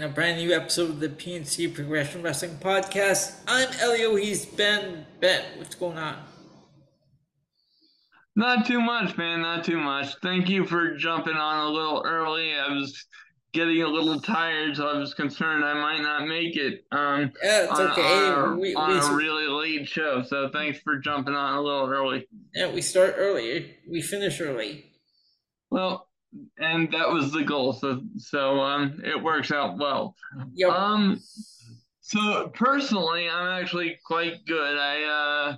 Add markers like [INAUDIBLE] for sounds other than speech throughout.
in a brand new episode of the PNC Progression Wrestling Podcast. I'm Elio. He's Ben. Ben, what's going on? Not too much, man. Not too much. Thank you for jumping on a little early. I was getting a little tired, so I was concerned I might not make it. Um, Yeah, it's on, okay. on, a, we, on we, a really late show. So thanks for jumping on a little early. yeah, we start early. We finish early. Well, and that was the goal. So so um, it works out well. Yep. Um, so personally, I'm actually quite good. I uh,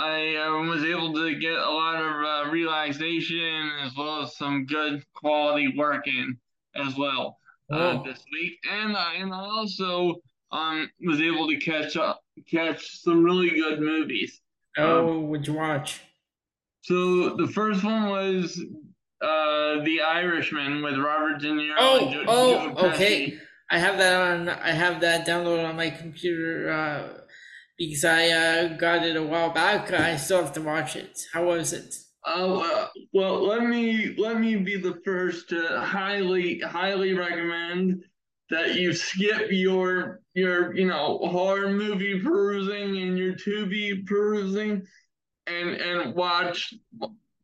I uh, was able to get a lot of uh, relaxation as well as some good quality work in as well uh, Oh. this week, and I and I also um was able to catch up catch some really good movies. oh, what'd you watch? So the first one was uh The Irishman with Robert De Niro. Oh, Jo- oh, okay. I have that on. I have that downloaded on my computer uh, because I uh, got it a while back. I still have to watch it. How was it? Oh uh, well, let me let me be the first to highly highly recommend that you skip your your you know horror movie perusing and your Tubi perusing, and and watch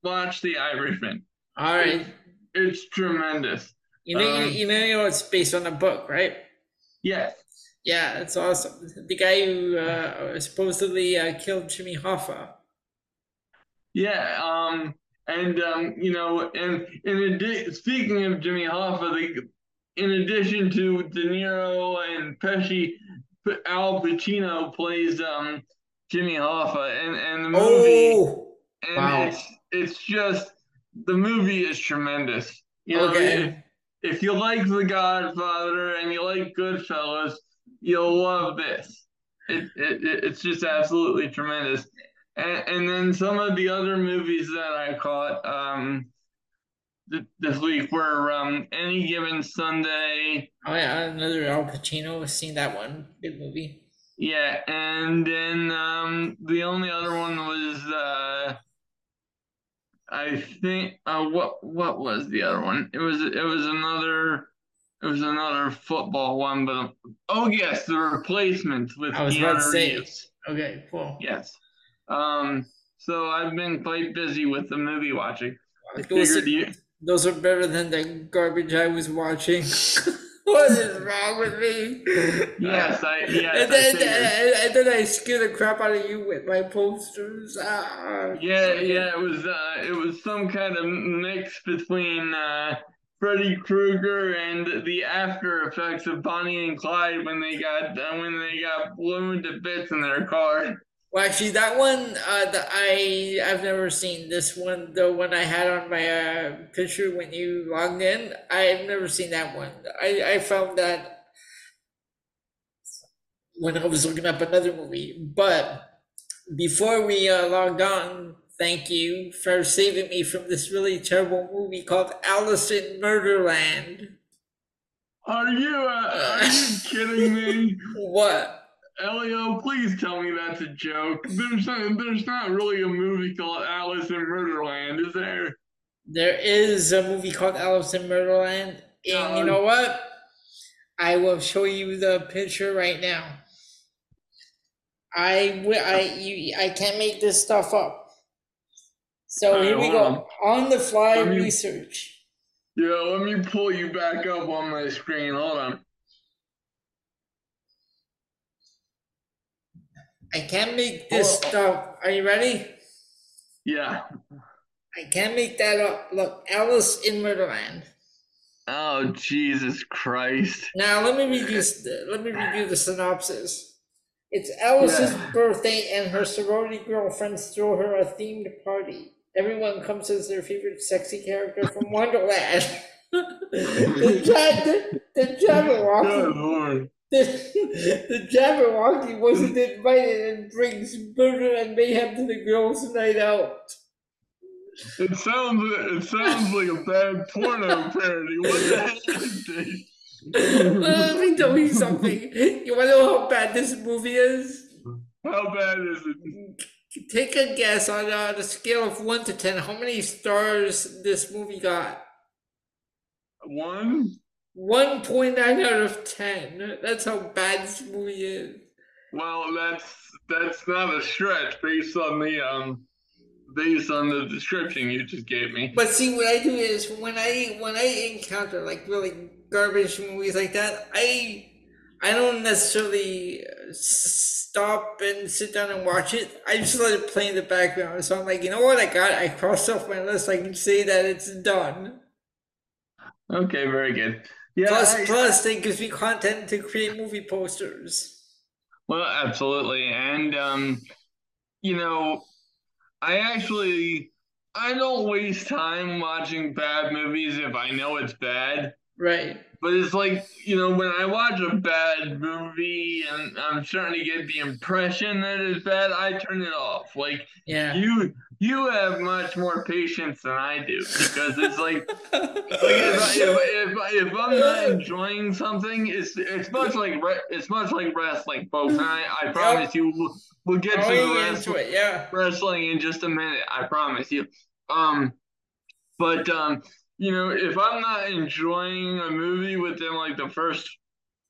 watch The Irishman. All right. It's tremendous. You know, Um, you, know, you know, it's based on a book, right? Yes. Yeah, it's awesome. The guy who uh, supposedly uh, killed Jimmy Hoffa. Yeah, um, and um, you know, and in addition, speaking of Jimmy Hoffa, the, in addition to De Niro and Pesci, P- Al Pacino plays um Jimmy Hoffa, and and the movie, Oh, and wow. it's it's just the movie is tremendous. You know, Okay. if, if you like The Godfather and you like Goodfellas, you'll love this. It, it, it it's just absolutely tremendous. And, and then some of the other movies that I caught um th- this week were um Any Given Sunday, oh yeah, another Al Pacino. I've seen that one. Good movie. yeah, and then um the only other one was uh I think uh what what was the other one? It was it was another it was another football one, but oh yes, the replacement with I was about to say. Reeves. Okay, cool. Yes. Um. So I've been quite busy with the movie watching. Those, you. those are better than the garbage I was watching. [LAUGHS] what is wrong with me? Yes, I yes. and I then, figured. and then I scared the crap out of you with my posters. Ah. Yeah, yeah. It was uh, it was some kind of mix between uh, Freddy Krueger and the after effects of Bonnie and Clyde when they got uh, when they got blown to bits in their car. Well, actually, that one uh, that I I've never seen. This one, the one I had on my uh, picture when you logged in, I've never seen that one. I I found that when I was looking up another movie. But before we uh, logged on, thank you for saving me from this really terrible movie called Alice in Murderland. Are you uh, are you [LAUGHS] kidding me? What? Elio, please tell me that's a joke. There's not, there's not really a movie called Alice in Murderland, is there? There is a movie called Alice in Murderland, and you Um, know what? I will show you the picture right now. I I you I can't make this stuff up. So here we go on the fly me- research. Yeah, let me pull you back up on my screen. Hold on. I can't make this Oh. stuff. Are you ready? Yeah. I can't make that up. Look, Alice in Murderland. Oh Jesus Christ. Now let me read you. Let me read you the synopsis. It's Alice's Yeah. birthday, and her sorority girlfriends throw her a themed party. Everyone comes as their favorite sexy character from Wonderland. [LAUGHS] the, the, the Jabberwocky, Good lord. The, the Jabberwocky wasn't invited and brings murder and mayhem to the girls' night out. It sounds it sounds like a bad porno parody. What the hell is this? Let me tell you something. You want to know how bad this movie is? How bad is it? Take a guess on uh, the scale of 1 to 10. How many stars this movie got? One? 1.9 out of 10. That's how bad this movie is. Well, that's that's not a stretch based on the um based on the description you just gave me. But see, what I do is when I when I encounter like really garbage movies like that, I I don't necessarily stop and sit down and watch it. I just let it play in the background. So I'm like, you know what, I got. I crossed off my list. I can say that it's done. Okay, very good. Yeah. Plus, I, plus, it gives me content to create movie posters. Well, absolutely, and um, you know, I actually I don't waste time watching bad movies if I know it's bad. Right. But it's like, you know, when I watch a bad movie and I'm starting to get the impression that it's bad, I turn it off. Like yeah. you you have much more patience than I do because it's like, like if, I, if, if, if, I'm not enjoying something, it's it's much like it's much like wrestling, folks. And I, I promise yep. you, we'll, we'll get to the wrestling, it, yeah. wrestling in just a minute. I promise you. Um, but um, you know, if I'm not enjoying a movie within like the first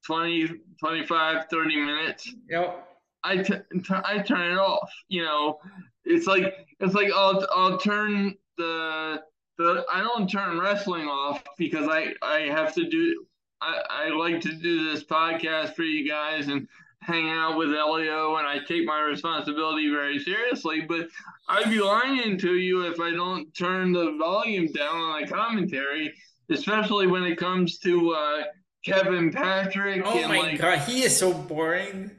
20, 25, 30 minutes, yep. I, t- t- I turn it off. You know, it's like it's like I'll I'll turn the the I don't turn wrestling off because I I have to do I, I like to do this podcast for you guys and hang out with Elio and I take my responsibility very seriously, but I'd be lying to you if I don't turn the volume down on the commentary, especially when it comes to uh, Kevin Patrick. Oh my like, god, he is so boring.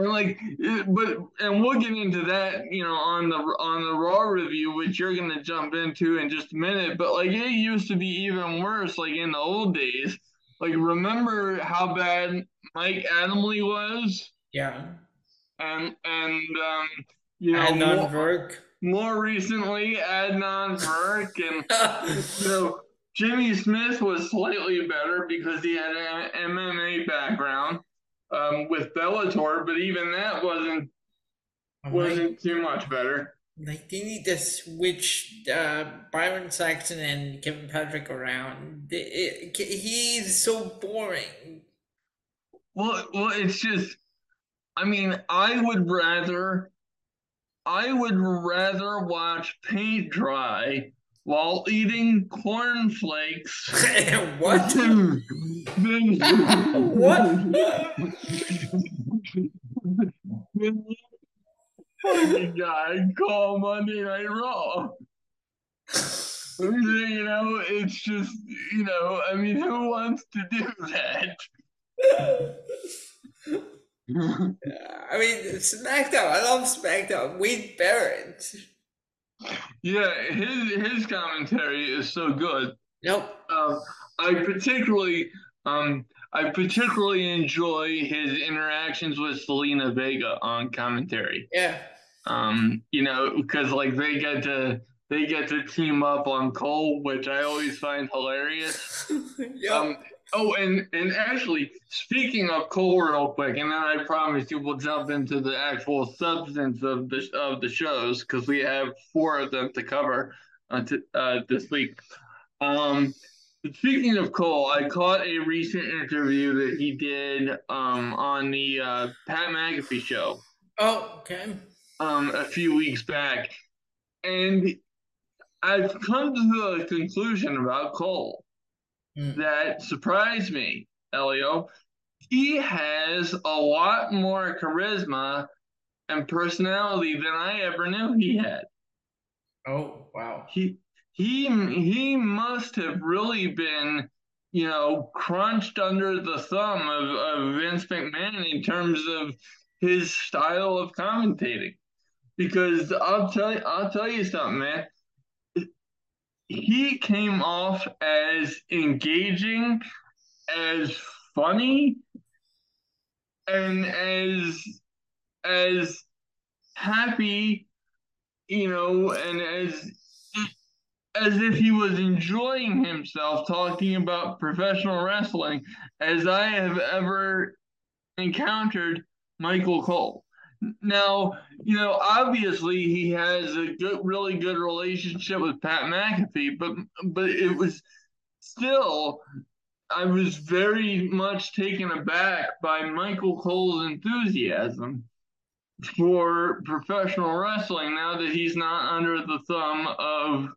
And like, but and we'll get into that, you know, on the on the Raw review, which you're gonna jump into in just a minute. But like, it used to be even worse, like in the old days. Like, remember how bad Mike Adamle was? Yeah. And and um, you know, Adnan more, Virk. more recently, Adnan Virk, and [LAUGHS] you know, Jimmy Smith was slightly better because he had an MMA background um, with Bellator, but even that wasn't wasn't too much better. Like they need to switch uh, Byron Saxton and Kevin Patrick around. It, it, he's so boring. Well, well, it's just. I mean, I would rather. I would rather watch paint dry while eating cornflakes. [LAUGHS] what? [LAUGHS] what? fucking guy call Monday Night Raw. you know, it's just, you know, I mean, who wants to do that? [LAUGHS] I mean, SmackDown. I love SmackDown. Wade Barrett. Yeah, his his commentary is so good. Nope. Um, I particularly um I particularly enjoy his interactions with Zelina Vega on commentary. Yeah. Um, you know, because like they get to they get to team up on Cole, which I always find hilarious. [LAUGHS] yep. Um, oh, and and actually, speaking of Cole, real quick, and then I promise you we'll jump into the actual substance of the of the shows because we have four of them to cover uh, to, uh, this week. Um, Speaking of Cole, I caught a recent interview that he did um, on the uh, Pat McAfee show. Oh, okay. Um, a few weeks back, and I've come to the conclusion about Cole mm. that surprised me, Elio. He has a lot more charisma and personality than I ever knew he had. Oh wow! He he he must have really been you know crunched under the thumb of, of Vince McMahon in terms of his style of commentating because I'll tell you I'll tell you something man he came off as engaging as funny and as as happy you know and as as if he was enjoying himself talking about professional wrestling as I have ever encountered Michael Cole. Now, you know, obviously he has a good, really good relationship with Pat McAfee, but but it was still I was very much taken aback by Michael Cole's enthusiasm for professional wrestling now that he's not under the thumb of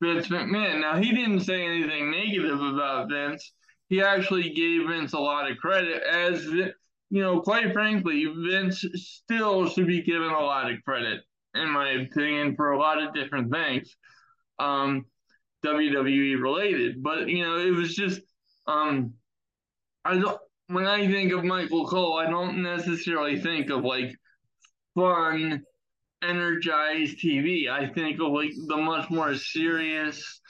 Vince McMahon. Now, he didn't say anything negative about Vince. He actually gave Vince a lot of credit, as, you know, quite frankly, Vince still should be given a lot of credit, in my opinion, for a lot of different things. Um, WWE related, but you know, it was just um I don't when I think of Michael Cole, I don't necessarily think of like fun, energized TV. I think of like the much more serious,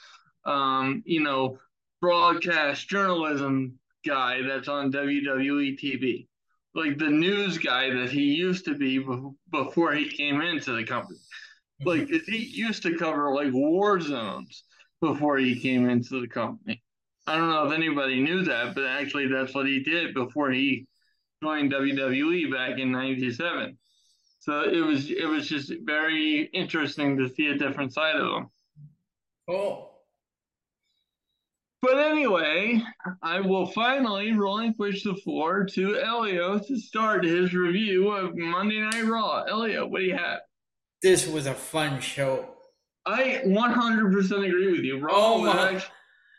um, you know, broadcast journalism guy that's on WWE TV, like the news guy that he used to be before he came into the company. Mm-hmm. Like he used to cover like war zones before he came into the company. I don't know if anybody knew that, but actually that's what he did before he joined WWE back in '97. So it was it was just very interesting to see a different side of him. Oh. But anyway, I will finally relinquish the floor to Elio to start his review of Monday Night Raw. Elio, what do you have? This was a fun show. I 100% agree with you. Raw, oh was, actually,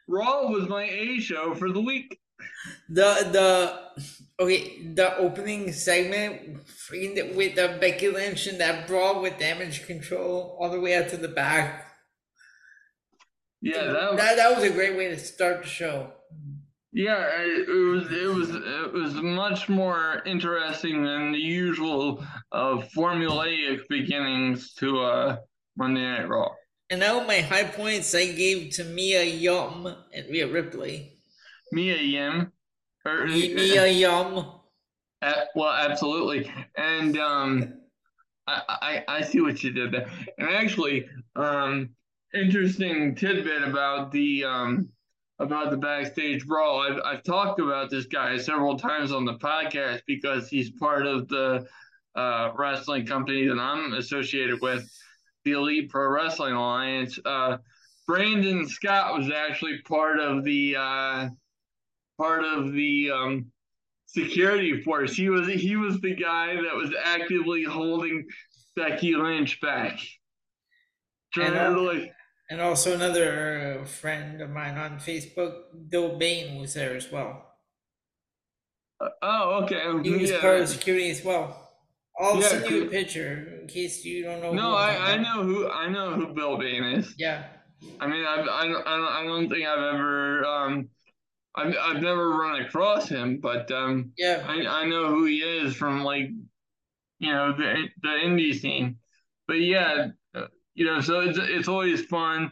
Raw was my A show for the week. The the okay the opening segment with the Becky Lynch and that brawl with damage control all the way out to the back. Yeah, that was, that, that was a great way to start the show. Yeah, it was it was it was much more interesting than the usual uh, formulaic beginnings to uh, Monday Night Raw. And now my high points I gave to Mia Yum and Mia Ripley. Mia Yim. Or, Mia Yum. Uh, well, absolutely. And um, I, I I see what you did there. And actually, um, interesting tidbit about the um about the backstage brawl. I've I've talked about this guy several times on the podcast because he's part of the uh, wrestling company that I'm associated with the Elite Pro Wrestling Alliance. Uh, Brandon Scott was actually part of the uh, part of the um, security force. He was he was the guy that was actively holding Becky Lynch back. trying And, uh, and also another friend of mine on Facebook, Bill Bain, was there as well. Uh, oh, okay. He was yeah. part of security as well. I'll yeah, send you a picture in case you don't know. No, I, I know who I know who Bill Bain is. Yeah. I mean, I I don't I don't think I've ever um I've I've never run across him, but um yeah I I know who he is from like you know the the indie scene, but yeah uh, you know so it's it's always fun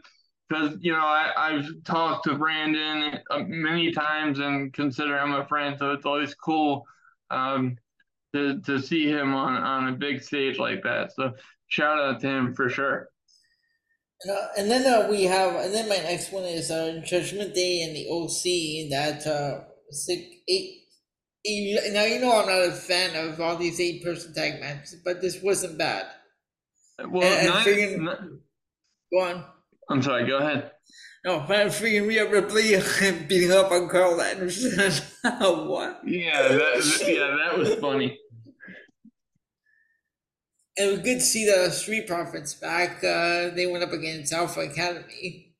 because you know I I've talked to Brandon uh, many times and consider him a friend, so it's always cool. Um, to to see him on on a big stage like that. So shout out to him for sure. Uh, and then uh, we have, and then my next one is uh, Judgment Day and the OC. That uh, eight. Now you know I'm not a fan of all these eight person tag matches, but this wasn't bad. Well, and, and freaking, go on. I'm sorry. Go ahead. No, man, freaking Rhea Ripley [LAUGHS] beating up on Carl Anderson. [LAUGHS] what? Yeah, that, yeah, that was funny. It was good to see the Street Profits back. Uh, they went up against Alpha Academy.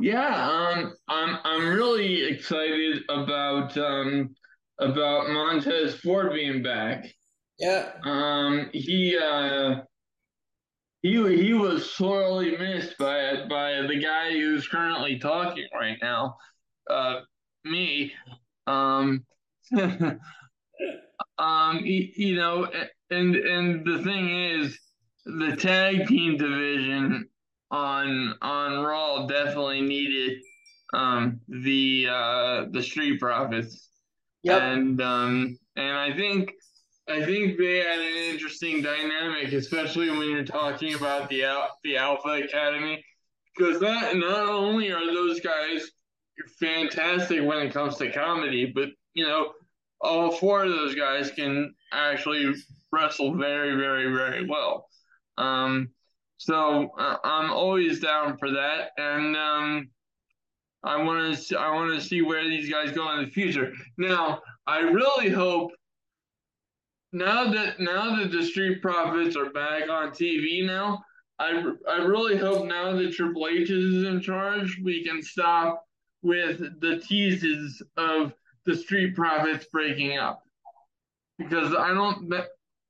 Yeah, um, I'm I'm really excited about um, about Montez Ford being back. Yeah. Um, he uh, he he was sorely missed by by the guy who's currently talking right now, uh, me. Um, [LAUGHS] um, you, know, and and the thing is, the tag team division on on Raw definitely needed um the uh the Street Profits. Yep. And um and I think I think they had an interesting dynamic, especially when you're talking about the the Alpha Academy, because that not only are those guys fantastic when it comes to comedy, but you know, all four of those guys can actually wrestle very, very, very well. Um, so uh, I'm always down for that, and um, I want to I want to see where these guys go in the future. Now, I really hope now that now that the Street Profits are back on TV now, I I really hope now that Triple H is in charge, we can stop with the teases of the Street Profits breaking up, because I don't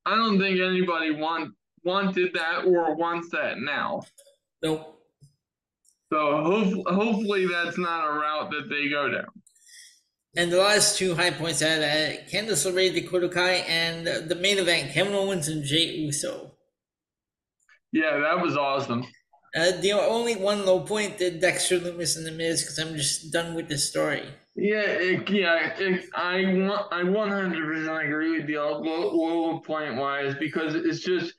I don't think anybody want wanted that or wants that now. Nope. So hope, hopefully that's not a route that they go down. And the last two high points I had uh, Candice LeRae, Dakota Kai, and the main event, Kevin Owens and Jey Uso. Yeah, that was awesome. Uh, the only one low point that Dexter Lumis and the Miz because I'm just done with the story. Yeah, it, yeah, it, I want, I 100% agree with you low, low point wise because it's just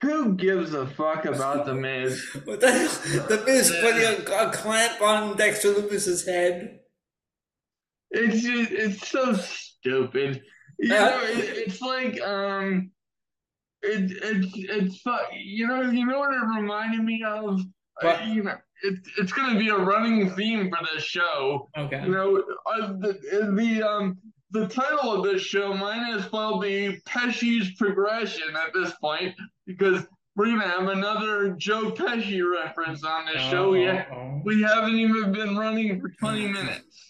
who gives a fuck about the Miz? [LAUGHS] The, Miz putting a, a clamp on Dexter Lumis's head. It's just, it's so stupid. You uh, know, it, it's like um, it it's it's you know you know what it reminded me of. Uh, you know, it, it's going to be a running theme for this show. Okay. You know, uh, the the um the title of this show might as well be Pesci's progression at this point because we're gonna have another Joe Pesci reference on this oh, show. We, oh. we haven't even been running for 20 minutes.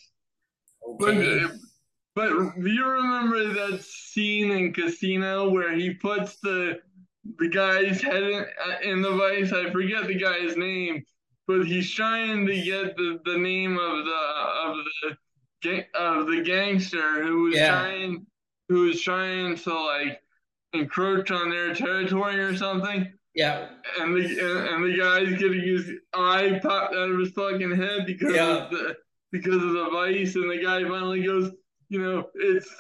Okay. But, but do you remember that scene in Casino where he puts the the guy's head in, uh, in the vice? I forget the guy's name, but he's trying to get the, the name of the of the of the gangster who was yeah. trying who was trying to like encroach on their territory or something. Yeah. And the and, and the guy's getting his eye popped out of his fucking head because yeah. of the because of the vice, and the guy finally goes, you know, it's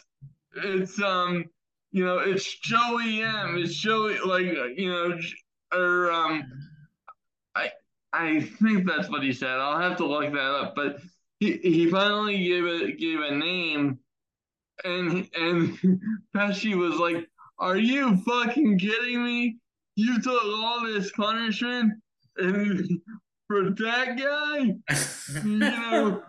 it's um you know it's Joey M. It's Joey like you know or um I I think that's what he said. I'll have to look that up, but he, he finally gave a gave a name, and and [LAUGHS] Pesci was like, "Are you fucking kidding me? You took all this punishment and for that guy, you know."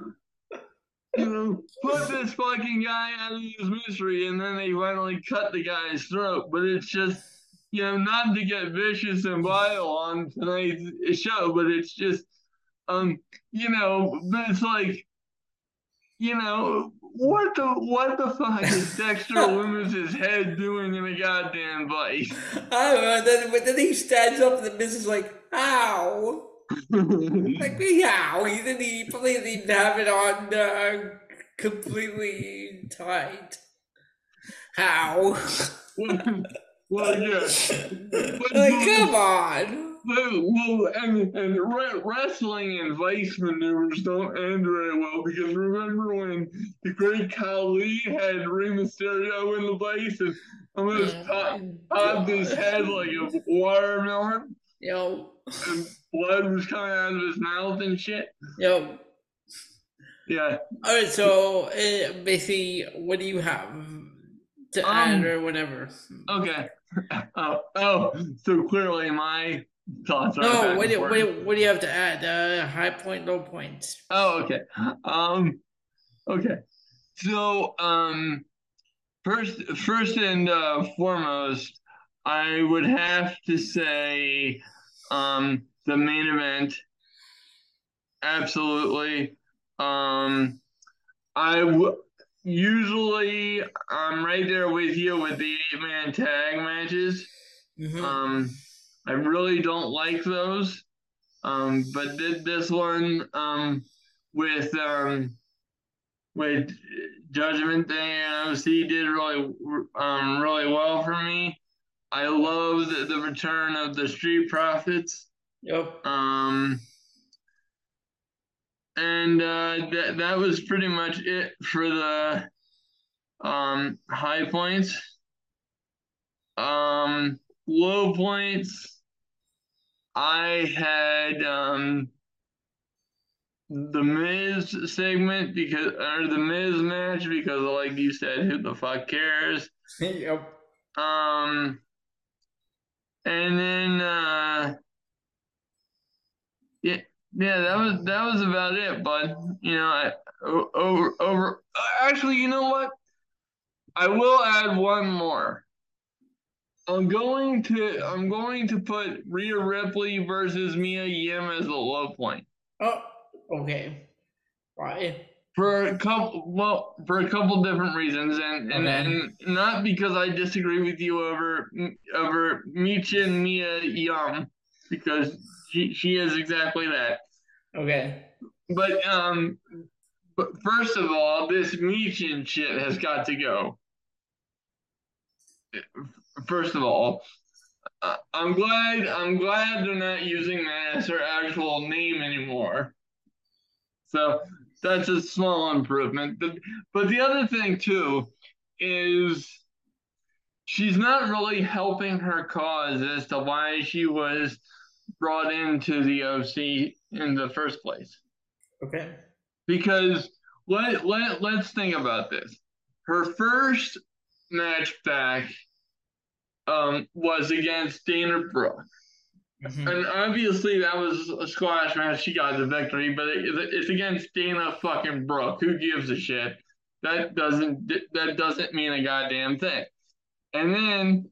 You know, put this fucking guy out of his misery, and then they finally cut the guy's throat. But it's just, you know, not to get vicious and vile on tonight's show, but it's just um, you know, it's like, you know, what the what the fuck is Dexter Lumis's head doing in a goddamn vice? I don't know. Then, then he stands up and the missus like, how? Like, how? He didn't he probably didn't have it on uh, completely tight. How? well, well yeah. But, [LAUGHS] like, come on. Well, and, and wrestling and vice maneuvers don't end very well because remember when the great Khali had Rey Mysterio in the vice and almost popped, popped his head like a watermelon? Yo. And blood was coming out of his mouth and shit? Yo. Yeah. All right, so uh, basically, what do you have to um, add or whatever? Okay. [LAUGHS] Oh, oh, so clearly my thoughts no, what do, what, do, what do you have to add? Uh, high point, low point. Oh, okay. Um, okay. So, um, first, first and uh, foremost, I would have to say, um, the main event. Absolutely. Um, I w- usually I'm right there with you with the eight man tag matches. Mm-hmm. Um I really don't like those. Um, but did this one um, with um, with Judgment Day and OC did really um, really well for me. I love the, the return of the Street Profits. Yep. Um, and uh, that that was pretty much it for the um, high points. Um, low points. I had um, the Miz segment because, or the Miz match because, like you said, who the fuck cares? [LAUGHS] yep. Um, and then uh, yeah, yeah, that was that was about it, bud. You know, I, over over. Actually, you know what? I will add one more. I'm going to I'm going to put Rhea Ripley versus Mia Yim as a low point. Oh, okay. Why? For a couple, well, for a couple different reasons, and and, Okay. and not because I disagree with you over over Michin Mia Yim, because she she is exactly that. Okay. But um, but first of all, this Michin shit has got to go. First of all, I'm glad I'm glad they're not using that as her actual name anymore. So that's a small improvement. But, but the other thing too is she's not really helping her cause as to why she was brought into the OC in the first place. Okay. Because let, let, let's think about this. Her first match back um, was against Dana Brooke. Mhm. And obviously that was a squash match. She got the victory, but it, it's against Dana fucking Brooke. Who gives a shit? That doesn't that doesn't mean a goddamn thing. And then,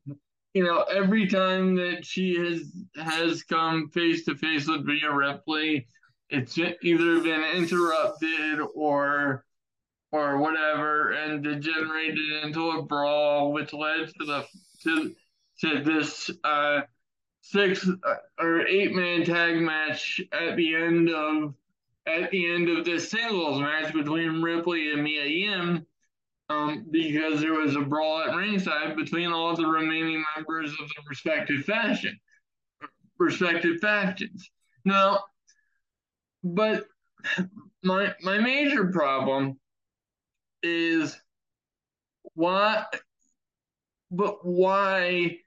you know, every time that she has has come face to face with Rhea Ripley, it's either been interrupted or or whatever, and degenerated into a brawl, which led to the to to this uh six uh, or eight man tag match at the end of at the end of this singles match between Ripley and Mia Yim, um, because there was a brawl at ringside between all the remaining members of the respective faction, respective factions. Now, but my my major problem is why, but why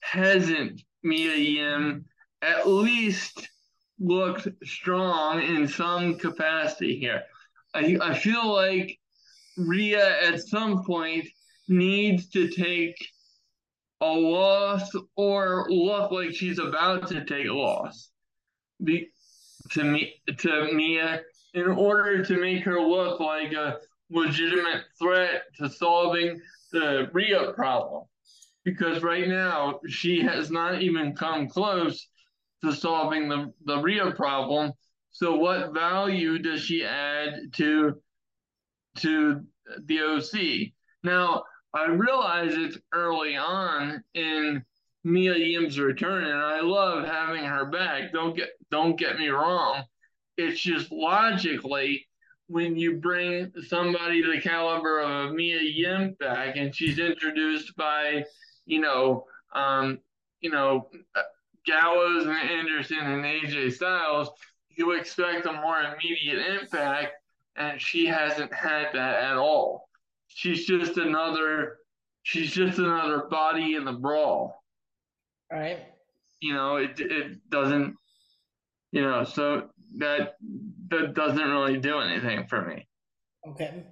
hasn't Mia Yim at least looked strong in some capacity here. I, I feel like Rhea at some point needs to take a loss or look like she's about to take a loss Be, to me to Mia in order to make her look like a legitimate threat to solving the Rhea problem because right now she has not even come close to solving the, the Rhea problem. So what value does she add to to the OC? Now I realize it's early on in Mia Yim's return, and I love having her back. Don't get don't get me wrong. It's just logically when you bring somebody the caliber of Mia Yim back, and she's introduced by you know, um, you know, Gallows and Anderson and AJ Styles, you expect a more immediate impact, and she hasn't had that at all. She's just another, she's just another body in the brawl. Right. You know, it it doesn't, you know, so that that doesn't really do anything for me. Okay.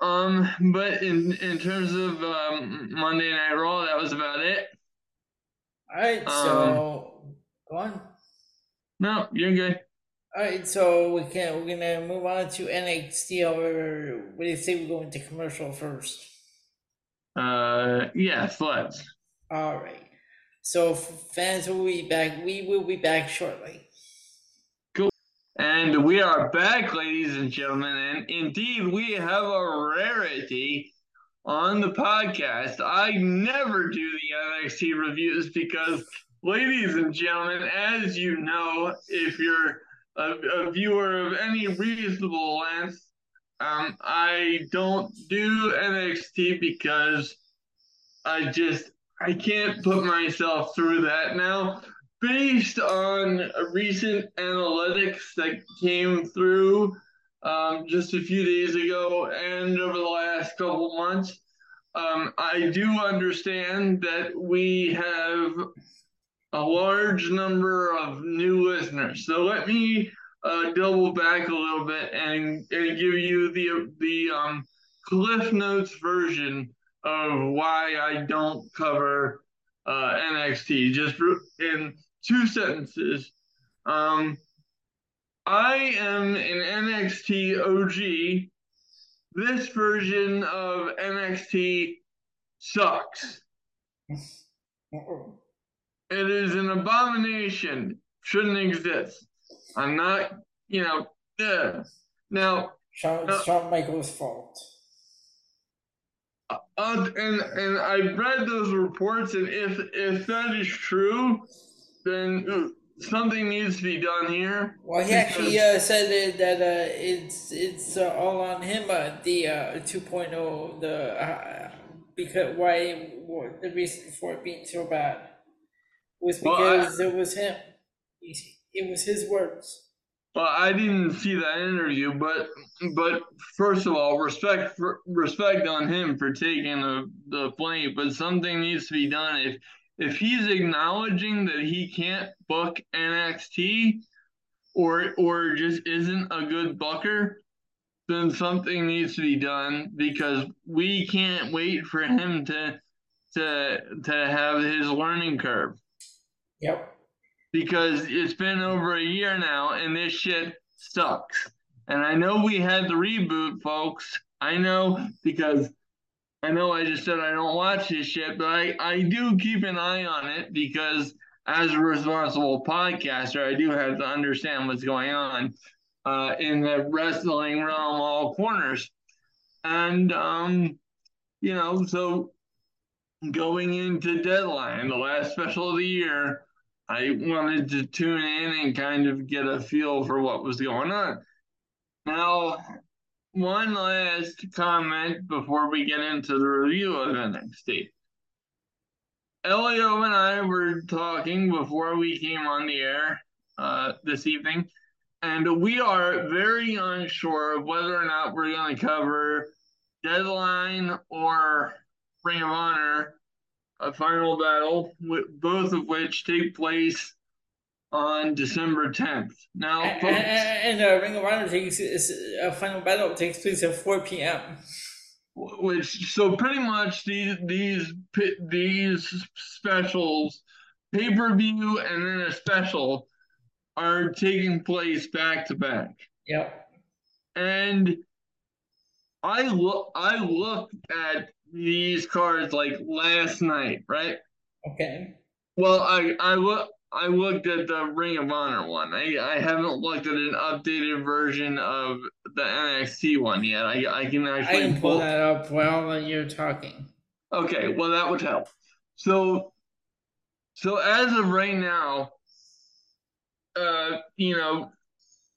Um, but in in terms of um, Monday Night Raw, that was about it. All right. So go on. No, you're good. All right. So we can we're gonna move on to NXT. However, what do you say we go into commercial first? Uh, yes, let's. All right. So fans will be back. We will be back shortly. And we are back, ladies and gentlemen, and indeed we have a rarity on the podcast. I never do the NXT reviews because, ladies and gentlemen, as you know, if you're a, a viewer of any reasonable length, um, I don't do NXT because I just I can't put myself through that now based on recent analytics that came through um, just a few days ago and over the last couple months, um, I do understand that we have a large number of new listeners. So let me uh, double back a little bit and, and give you the the um, Cliff Notes version of why I don't cover uh, NXT. Just in two sentences. Um, I am an NXT OG. This version of NXT sucks. It is an abomination. Shouldn't exist. I'm not, you know, yeah. Now, Shawn, Uh, Shawn Michaels' fault. uh, and and I read those reports, and if if that is true, then something needs to be done here. Well, he actually uh, said that, that uh, it's it's uh, all on him. Uh, the uh, 2.0, the uh, because why what, the reason for it being so bad was Well, I- because it was him. It was his words. Well, I didn't see that interview, but but first of all, respect for, respect on him for taking the, the blame. But something needs to be done. If if he's acknowledging that he can't book NXT, or or just isn't a good booker, then something needs to be done because we can't wait for him to to to have his learning curve Yep. because it's been over a year now and this shit sucks. And I know we had the reboot, folks. I know because I know I just said I don't watch this shit, but I, I do keep an eye on it because as a responsible podcaster, I do have to understand what's going on uh, in the wrestling realm, all corners. And, um, you know, so going into deadline, the last special of the year, I wanted to tune in and kind of get a feel for what was going on. Now, one last comment before we get into the review of NXT. Elio and I were talking before we came on the air uh, this evening, and we are very unsure of whether or not we're going to cover Deadline or Ring of Honor a final battle, both of which take place on December 10th. Now, And, folks, and, and uh, Ring of Honor takes is, a final battle takes place at 4 p.m. which so pretty much these these these specials, pay per view and then a special, are taking place back to back. Yep. And I look I looked at these cards like last night, right? Okay. Well, I I look I looked at the Ring of Honor one. I I haven't looked at an updated version of the NXT one yet. I I can I actually can pull that up while you're talking. Okay, well that would help. So so as of right now, uh, you know,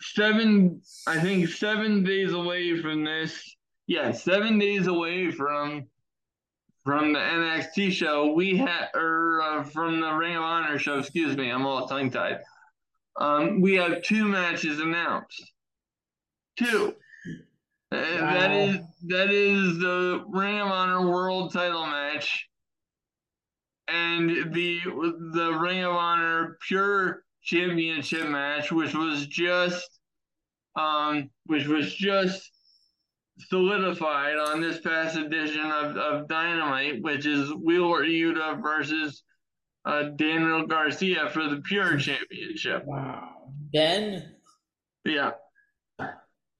seven I think seven days away from this. Yeah, seven days away from from the NXT show, we had, or uh, from the Ring of Honor show, excuse me, I'm all tongue tied. Um, we have two matches announced. Two. Uh, That Wow. is that is the Ring of Honor World Title match, and the the Ring of Honor Pure Championship match, which was just, um, which was just solidified on this past edition of, of Dynamite, which is Wheeler Yuta versus uh, Daniel Garcia for the Pure Championship. Wow. Ben, Yeah.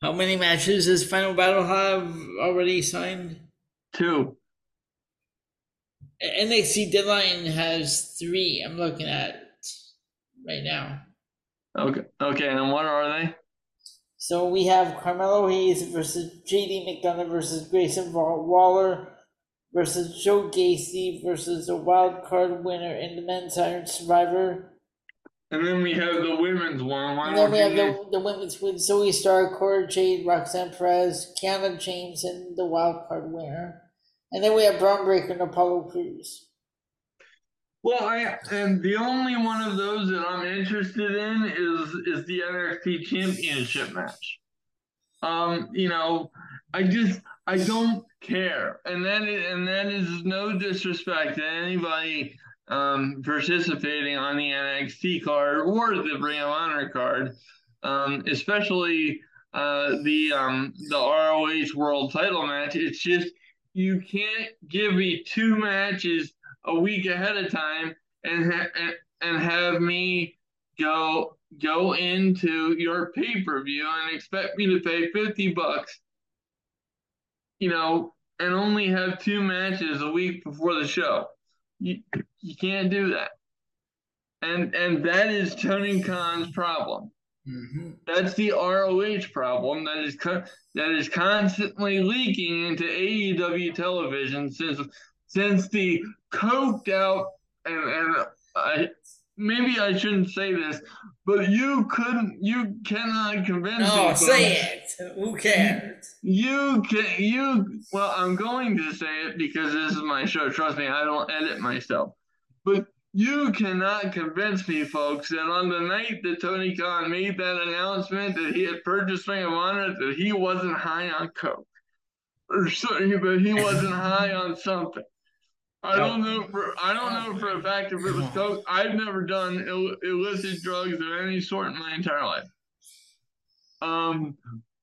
how many matches does Final Battle have already signed? Two. NXT Deadline has three. I'm looking at right now. Okay. Okay. And what are they? So we have Carmelo Hayes versus JD McDonagh versus Grayson Waller versus Joe Gacy versus a wild card winner in the men's Iron Survivor. And then we have the women's one. Why And then we have the, the women's with Zoe Starr, Cora Jade, Roxanne Perez, Kiana James, and the wild card winner. And then we have Bron Breakker and Apollo Crews. Well, I and the only one of those that I'm interested in is is the NXT Championship match. Um, you know, I just I don't care, and that is, and that is no disrespect to anybody um, participating on the NXT card or the Ring of Honor card, um, especially uh, the um, the ROH World Title match. It's just you can't give me two matches a week ahead of time and ha- and, and have me go go into your pay per view and expect me to pay 50 bucks, you know, and only have two matches a week before the show. You, you can't do that. And and that is Tony Khan's problem. Mm-hmm. That's the ROH problem that is co- that is constantly leaking into AEW television since since the coked out and and I maybe I shouldn't say this, but you couldn't, you cannot convince. No, say it. Who cares? You can, you. Well, I'm going to say it because this is my show. Trust me, I don't edit myself. But you cannot convince me, folks, that on the night that Tony Khan made that announcement that he had purchased Ring of Honor, that he wasn't high on coke, or sorry, but he wasn't high on something. I don't know for I don't know for a fact if it was coke. I've never done Ill, illicit drugs of any sort in my entire life. Um,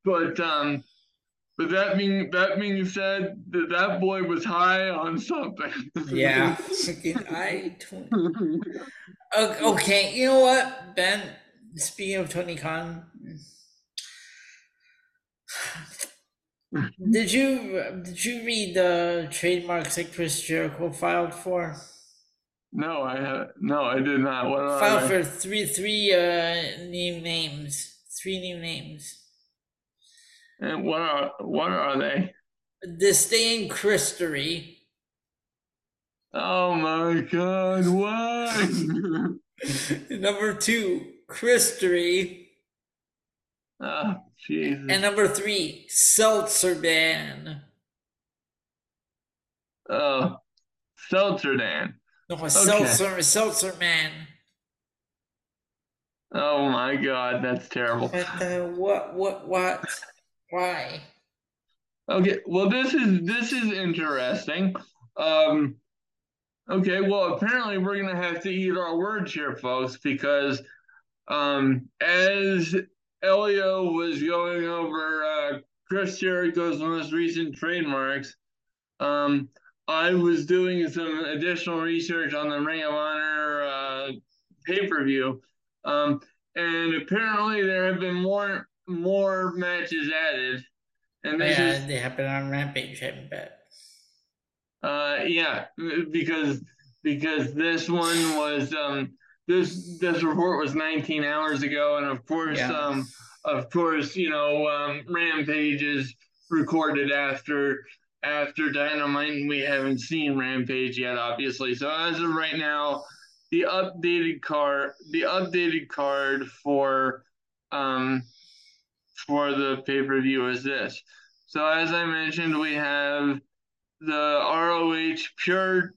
but um, but that being that being said, that that boy was high on something. [LAUGHS] yeah, I. Okay, you know what, Ben? Speaking of Tony Khan, did you did you read the trademarks that Chris Jericho filed for? No, I have no, I did not. What filed for three three uh new names, three new names. And what are what are they? Disdain Christery. Oh my God! Why? [LAUGHS] Number two, Christery. Oh, Jesus. And number three, Seltzer ban. Oh, Seltzer Dan. No, okay. Seltzer, Seltzer man. Oh my God, that's terrible. But, uh, what, what, what? Why? Okay, well, this is this is interesting. Um, okay, well, apparently we're gonna have to eat our words here, folks, because um, as Elio was going over uh, Chris Jericho's most recent trademarks. Um, I was doing some additional research on the Ring of Honor uh, pay per view, um, and apparently there have been more more matches added. And yeah, is, they happen on Rampage. I bet. Uh, yeah, because because this one was um this this report was 19 hours ago, and of course, yeah. um, of course, you know, um, Rampage is recorded after after Dynamite, and we haven't seen Rampage yet, obviously. So as of right now, the updated card, the updated card for um for the pay per view is this. So as I mentioned, we have the ROH Pure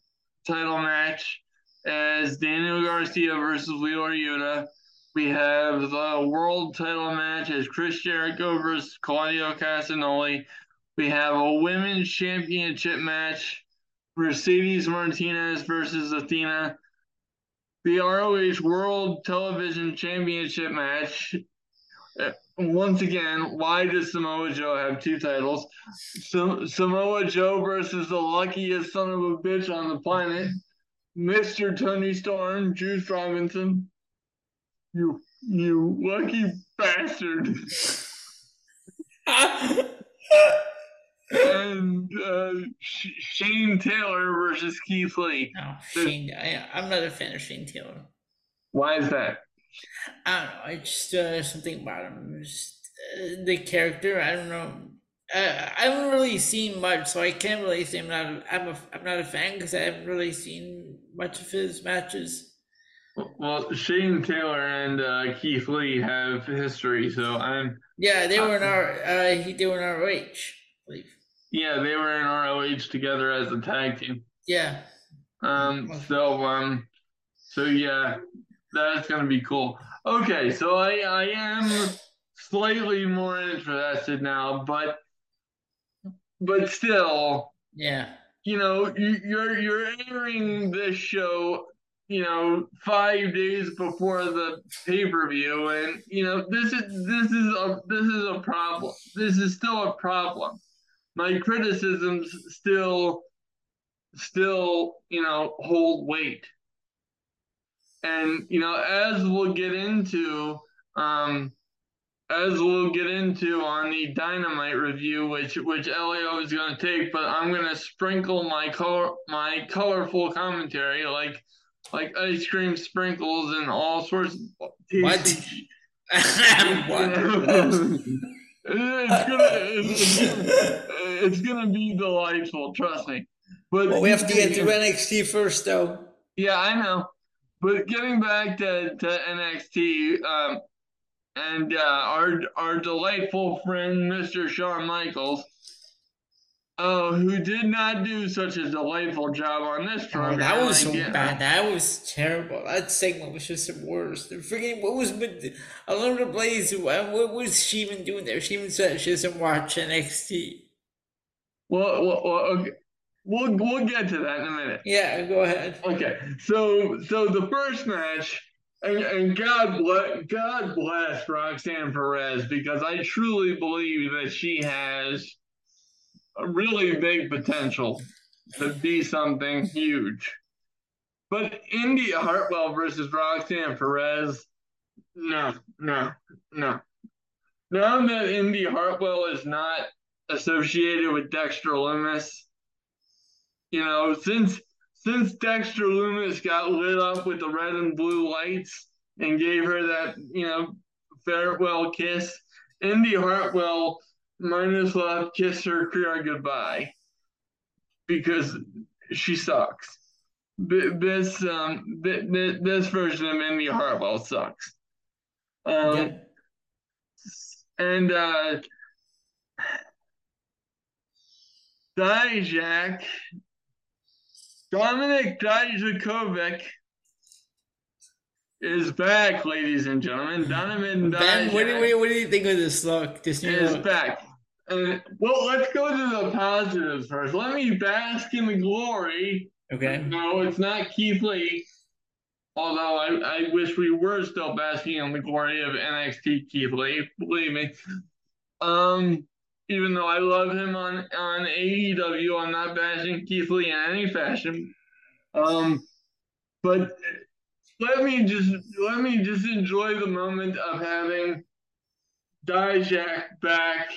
title match as Daniel Garcia versus Wheeler Yuta. We have the world title match as Chris Jericho versus Claudio Castagnoli. We have a women's championship match, Mercedes Martinez versus Athena. The ROH World Television Championship match. Uh, once again, why does Samoa Joe have two titles? Samoa Joe versus the luckiest son of a bitch on the planet, Mr. Toni Storm, Juice Robinson. You you lucky bastard. [LAUGHS] and uh, Shane Taylor versus Keith Lee. No, Shane. I, I'm not a fan of Shane Taylor. Why is that? I don't know. I just uh, something about him. Just uh, the character. I don't know. Uh, I haven't really seen much, so I can't really say I'm not. A, I'm a. I'm not a fan because I haven't really seen much of his matches. Well, Shane Taylor and uh, Keith Lee have history, so I'm. Yeah, they were in our. Uh, he they were in ROH, I believe. Yeah, they were in ROH together as a tag team. Yeah. Um. So um. So yeah, that's gonna be cool. Okay, so I I am slightly more interested now, but but still. Yeah. You know, you, you're you're airing this show you know, five days before the pay per view, and you know, this is this is a this is a problem. This is still a problem. My criticisms still still you know hold weight. and you know, as we'll get into, um, as we'll get into on the dynamite review, which which Elio is going to take, but I'm going to sprinkle my color my colorful commentary like like ice cream sprinkles and all sorts of tasty [LAUGHS] what? [LAUGHS] it's gonna it's, it's gonna be delightful, trust me. But well, we have to get to NXT first, though. Yeah, I know. But getting back to, to NXT, um, and uh, our our delightful friend Mr. Shawn Michaels, oh, who did not do such a delightful job on this Oh, that was so bad. That was terrible. That segment was just the worst. Freaking what was Alundra Blaze? What, what was she even doing there? She even said she doesn't watch NXT. Well, well, well okay. We'll we'll get to that in a minute. Yeah, go ahead. Okay, so so the first match, and, and God bless God bless Roxanne Perez because I truly believe that she has a really big potential to be something huge. But Indi Hartwell versus Roxanne Perez, no, no, no. Now that Indi Hartwell is not associated with Dexter Lumis, you know, since since Dexter Lumis got lit up with the red and blue lights and gave her that, you know, farewell kiss, Indi Hartwell might as well kiss her career goodbye because she sucks. This um th- th- this version of Indi Hartwell sucks. Um, Yeah. and uh, Dijak, Dominik Dijakovic is back, ladies and gentlemen. Donovan Ben, what do, what do you think of this look? This new is look? back. And well, let's go to the positives first. Let me bask in the glory. Okay. No, it's not Keith Lee. Although I, I wish we were still basking in the glory of NXT Keith Lee, believe me. Um, even though I love him on on AEW, I'm not bashing Keith Lee in any fashion. Um, but let me just let me just enjoy the moment of having Dijak back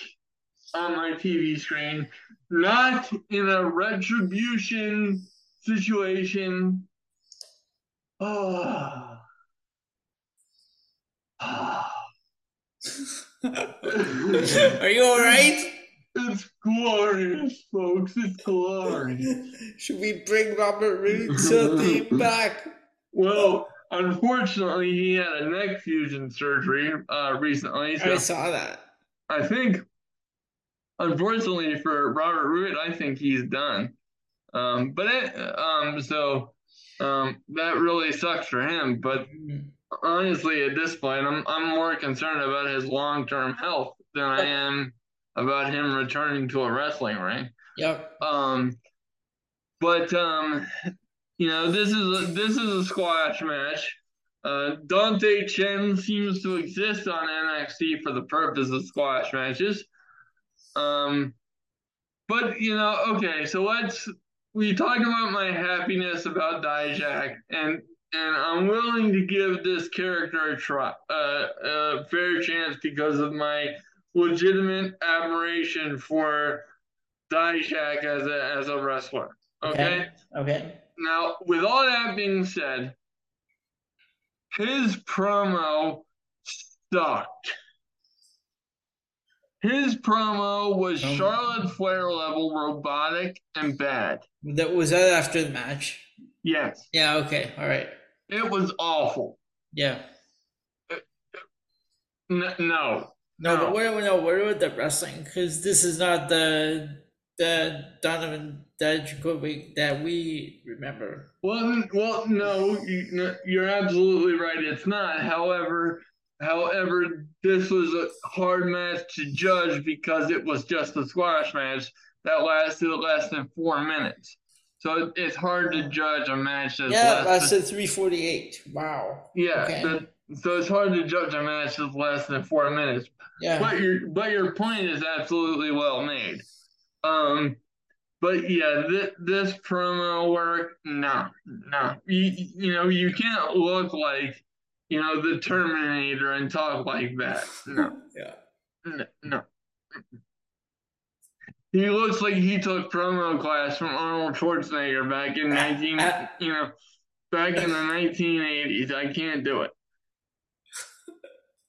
on my TV screen, not in a retribution situation. Ah. [LAUGHS] Are you all right? It's glorious, folks. It's glorious. Should we bring Robert Roode's team back? Well, unfortunately, he had a neck fusion surgery uh, recently. So I saw that. I think, unfortunately for Robert Roode, I think he's done. Um, but it, um, so um, that really sucks for him. But honestly, at this point, I'm I'm more concerned about his long term health than I am about him returning to a wrestling ring. Yep. Um, but um, you know, this is a this is a squash match. Uh, Dante Chen seems to exist on NXT for the purpose of squash matches. Um, but you know, okay, so let's we talk about my happiness about Dijak, and and I'm willing to give this character a try, uh, a fair chance because of my legitimate admiration for Dijak as a as a wrestler. Okay. Okay. Now, with all that being said, his promo sucked. His promo was Um, Charlotte Flair level robotic and bad. That was that after the match. Yes, Yeah. Okay. All right. It was awful. Yeah. No, No, No. but where no, where with the wrestling? Because this is not the the Donovan Dijakovic that we remember. Well, well, no, you're absolutely right. It's not. However, however, this was a hard match to judge because it was just a squash match that lasted less than four minutes. So it's hard to judge a match that's Yeah, less three forty eight. Wow. yeah. okay. so it's hard to judge a match that's less than four minutes. Yeah. But your but your point is absolutely well made. Um, but yeah, this, this promo work, no, no. You, you know, you can't look like, you know, the Terminator and talk like that. No, [LAUGHS] Yeah. no. no. He looks like he took promo class from Arnold Schwarzenegger back in 19, you know, back in the [LAUGHS] 1980s. I can't do it.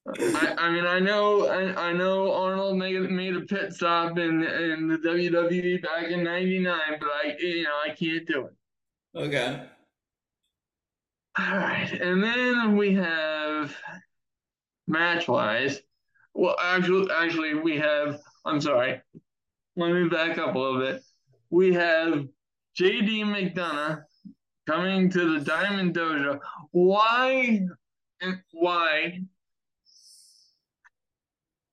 I, I mean, I know, I, I know Arnold made made a pit stop in in the WWE back in '99, but I, you know, I can't do it. Okay. All right, and then we have match wise. Well, actually, actually, we have. I'm sorry. Let me back up a little bit. We have JD McDonagh coming to the Diamond Dojo. Why? Why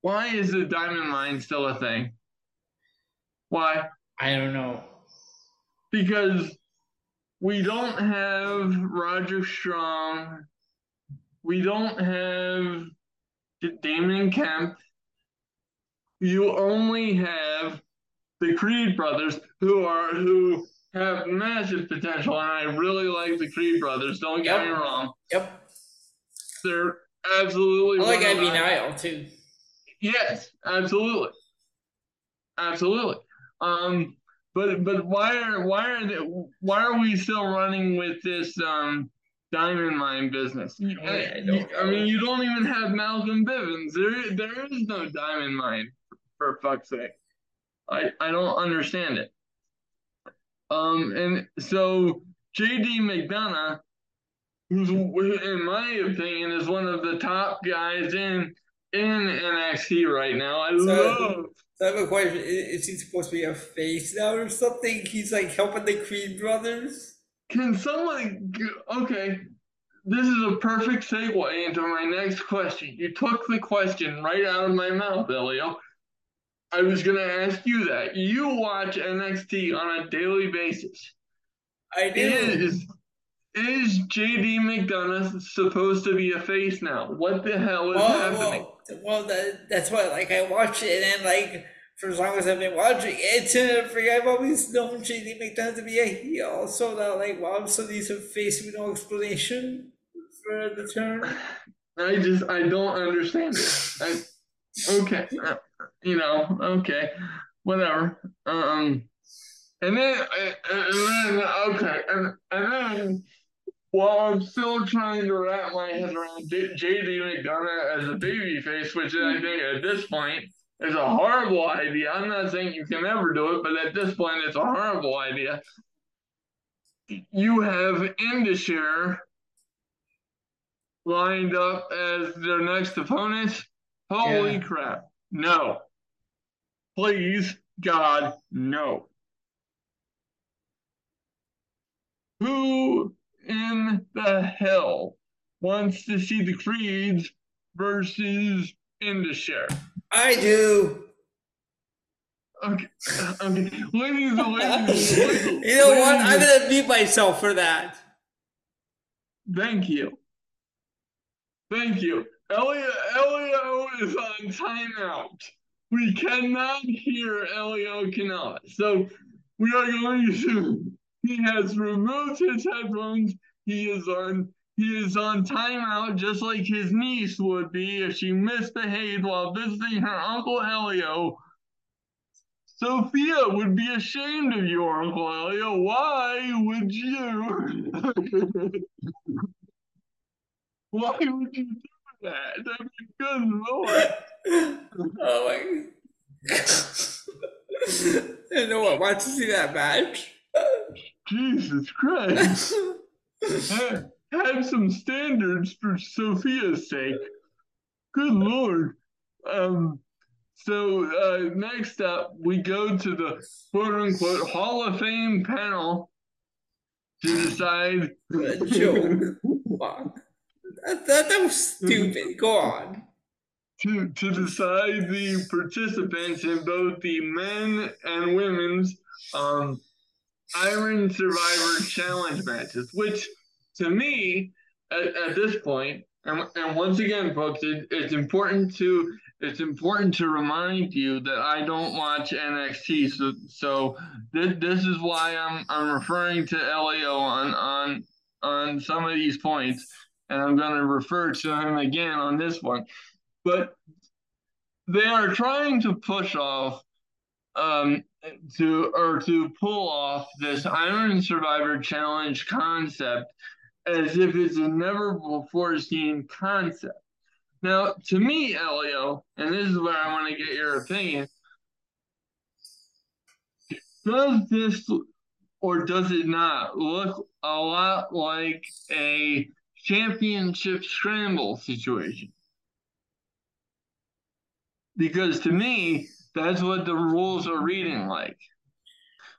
why is the diamond mine still a thing? Why? I don't know. Because we don't have Roderick Strong. We don't have Damon Kemp. You only have the Creed brothers who are who have massive potential, and I really like the Creed brothers. Don't get Yep. me wrong; Yep. they're absolutely. I like Ivy Nile too. Yes, absolutely, absolutely. Um, but but why are why are they, why are we still running with this um diamond mine business? You- Yeah, I don't I mean, you don't even have Malcolm Bivens. There there is no diamond mine for fuck's sake. I I don't understand it. Um, and so JD McDonagh, who's in my opinion is one of the top guys in in NXT right now. I So- love. So I have a question. I- Is he supposed to be a face now or something? He's like helping the Creed brothers. Can someone? Okay, this is a perfect segue into my next question. You took the question right out of my mouth, Elio. I was gonna ask you that. You watch NXT on a daily basis. I do. Is is JD McDonagh supposed to be a face now? What the hell is well, happening? well, well that, that's why. Like I watch it, and like for as long as I've been watching it, uh, for I've always known JD McDonagh to be a heel. So that like, wow, so he's a face with no explanation for the term. [SIGHS] I just I don't understand it. I, okay, uh, you know, okay, whatever. Um, and then and then okay, and and then while I'm still trying to wrap my head around J- JD McDonagh as a babyface, which I think at this point is a horrible idea. I'm not saying you can never do it, but at this point it's a horrible idea. You have Indus Sher lined up as their next opponent. Holy Yeah. crap. No. Please, God, no. Who in the hell wants to see the Creeds versus Indus Sher? I do. Okay, uh, okay. Ladies and [LAUGHS] ladies, you know what? I'm gonna mute myself for that. Thank you. Thank you. Elio, Elio is on timeout. We cannot hear Elio Canella. So we are going to he has removed his headphones. He is on he is on timeout just like his niece would be if she misbehaved while visiting her Uncle Elio. Sophia would be ashamed of you, Uncle Elio. Why would you? [LAUGHS] Why would you that? I mean, good lord. oh my. [LAUGHS] you know what? Want to see that match? Jesus Christ. have, have some standards for Sophia's sake. Good lord. Um, so uh, next up, we go to the quote unquote Hall of Fame panel to decide. What a joke. [LAUGHS] That, that, that was stupid. Go on. to to decide the participants in both the men and women's um, Iron Survivor Challenge matches, which to me at, at this point, and, and once again, folks, it, it's important to it's important to remind you that I don't watch NXT. So, so this, this is why I'm I'm referring to Elio on on on some of these points, and I'm going to refer to him again on this one. But they are trying to push off um, to or to pull off this Iron Survivor Challenge concept as if it's a never before seen concept. Now, to me, Elio, and this is where I want to get your opinion. Does this or does it not look a lot like a championship scramble situation? Because to me, that's what the rules are reading like.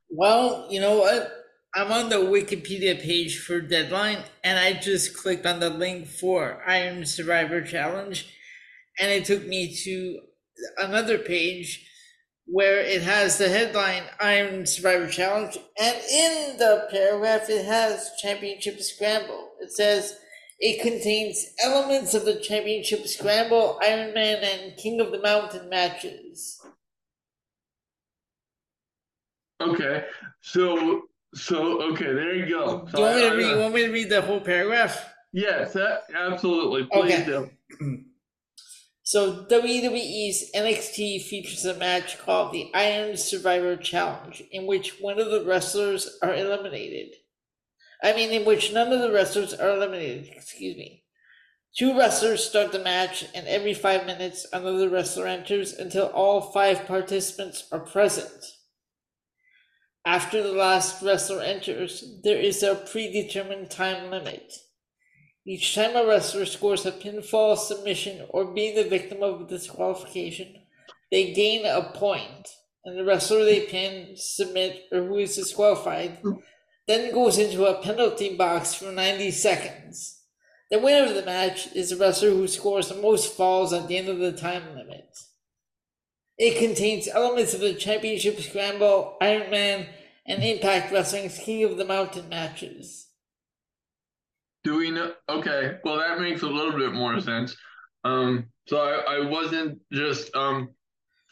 Well, you know what? I'm on the Wikipedia page for Deadline, and I just clicked on the link for Iron Survivor Challenge, and it took me to another page where it has the headline Iron Survivor Challenge, and in the paragraph it has Championship Scramble. It says it contains elements of the Championship Scramble, Iron Man, and King of the Mountain matches. Okay, so so okay, there you go. So do you want me to read? You want me to read the whole paragraph? Yes, that, absolutely. Please okay. do. [CLEARS THROAT] So WWE's NXT features a match called the Iron Survivor Challenge, in which one of the wrestlers are eliminated. I mean, in which none of the wrestlers are eliminated. Excuse me. Two wrestlers start the match, and every five minutes, another wrestler enters until all five participants are present. After the last wrestler enters, there is a predetermined time limit. Each time a wrestler scores a pinfall, submission, or being the victim of disqualification, they gain a point, and the wrestler they pin, submit, or who is disqualified then goes into a penalty box for 90 seconds. The winner of the match is the wrestler who scores the most falls at the end of the time limit. It contains elements of the Championship Scramble, Iron Man, and Impact Wrestling's King of the Mountain matches. Do we know? Okay, well that makes a little bit more sense. Um, so I, I wasn't just um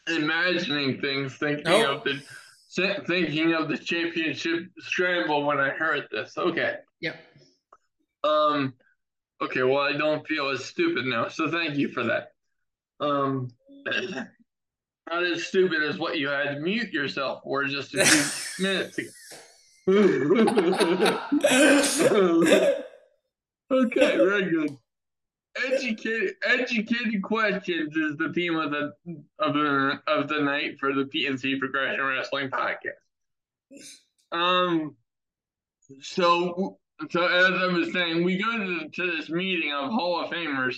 imagining things, thinking nope. of the thinking of the championship scramble when I heard this. Okay. Yep. Um. Okay. Well, I don't feel as stupid now, so thank you for that. Um. [COUGHS] not as stupid as what you had to mute yourself for just a few [LAUGHS] minutes ago. [LAUGHS] [LAUGHS] okay, very good. Educated, educated questions is the theme of the of the of the night for the PNC Progression Wrestling podcast. Um, so so as I was saying, we go to, to this meeting of Hall of Famers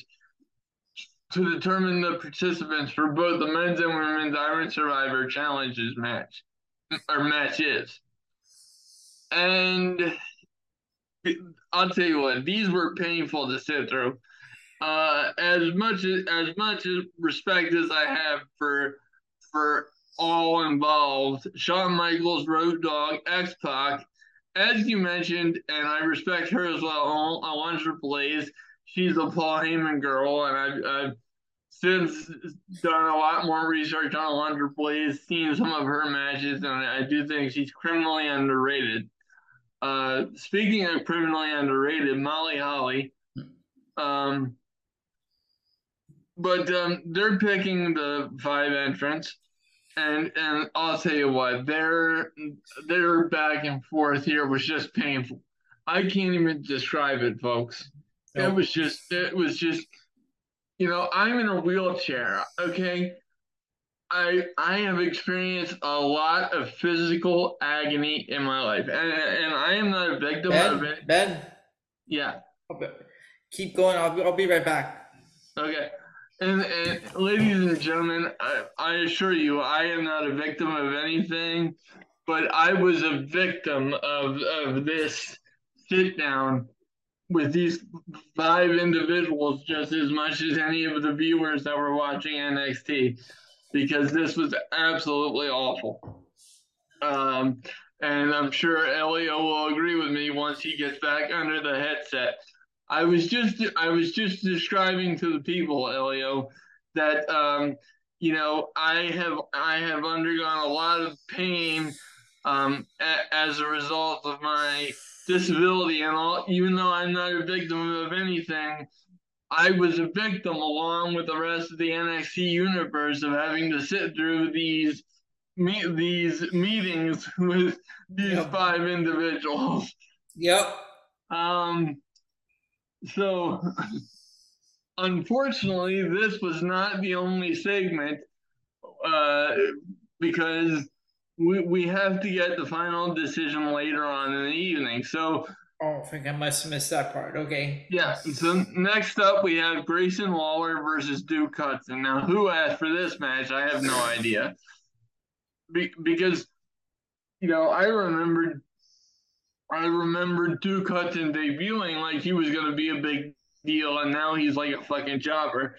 to determine the participants for both the men's and women's Iron Survivor Challenges match or matches. And I'll tell you what, these were painful to sit through. Uh, as much as as much respect as I have for for all involved, Shawn Michaels, Road Dogg, X Pac, as you mentioned, and I respect her as well. Alundra Blaze, she's a Paul Heyman girl, and I've, I've since done a lot more research on Alundra Blaze, seen some of her matches, and I do think she's criminally underrated. Uh, speaking of criminally underrated, Molly Holly. Um, but um, they're picking the five entrants, and and I'll tell you what, their their back and forth here was just painful. I can't even describe it, folks. It was just it was just you know, I'm in a wheelchair, okay? I I have experienced a lot of physical agony in my life, and and I am not a victim ben, of it. Ben, yeah, keep going. I'll I'll be right back. Okay, and, and ladies and gentlemen, I, I assure you, I am not a victim of anything, but I was a victim of of this sit down with these five individuals just as much as any of the viewers that were watching NXT because this was absolutely awful. Um, and I'm sure Elio will agree with me once he gets back under the headset. I was just I was just describing to the people, Elio, that um, you know I have I have undergone a lot of pain um, a, as a result of my disability and all. Even though I'm not a victim of anything, I was a victim along with the rest of the NXT universe of having to sit through these meet these meetings [LAUGHS] with these yep. five individuals. Yep. Um. So, [LAUGHS] unfortunately, this was not the only segment, uh, because we we have to get the final decision later on in the evening. So. Oh, I think I must have missed that part. Okay. Yeah. So next up, we have Grayson Waller versus Duke Hudson. Now, who asked for this match? I have no idea. Be- because, you know, I remembered I remember Duke Hudson debuting like he was going to be a big deal, and now he's like a fucking jobber.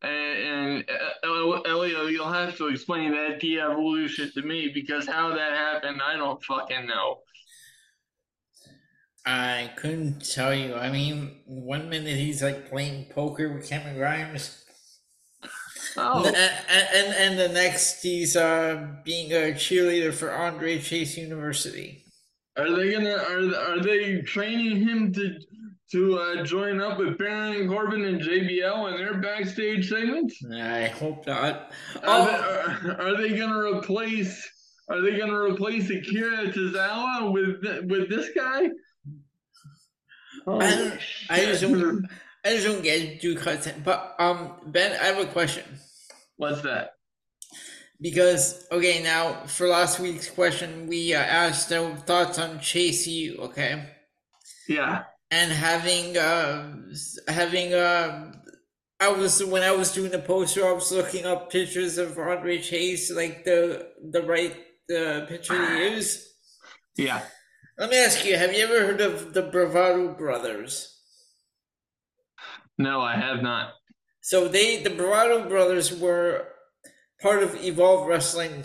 And, and uh, Elio, you'll have to explain that de-evolution to me because how that happened, I don't fucking know. I couldn't tell you. I mean, one minute he's like playing poker with Cameron Grimes. Oh. And, and, and the next he's uh, being a cheerleader for Andre Chase University. Are they gonna are are they training him to to uh, join up with Baron Corbin and JBL in their backstage segments? I hope not. Are, oh. they, are, are they gonna replace? Are they gonna replace Akira Tozawa with with this guy? Oh, I, don't, I just don't. I just don't get Duke Hudson. But um, Ben, I have a question. What's that? Because okay now for last week's question we uh, asked our thoughts on chase u okay? Yeah. And having uh having uh i was when i was doing the poster i was looking up pictures of andre chase like the the right the picture he used yeah. Let me ask you have you ever heard of the bravado brothers? No i have not. So they the bravado brothers were part of Evolve Wrestling,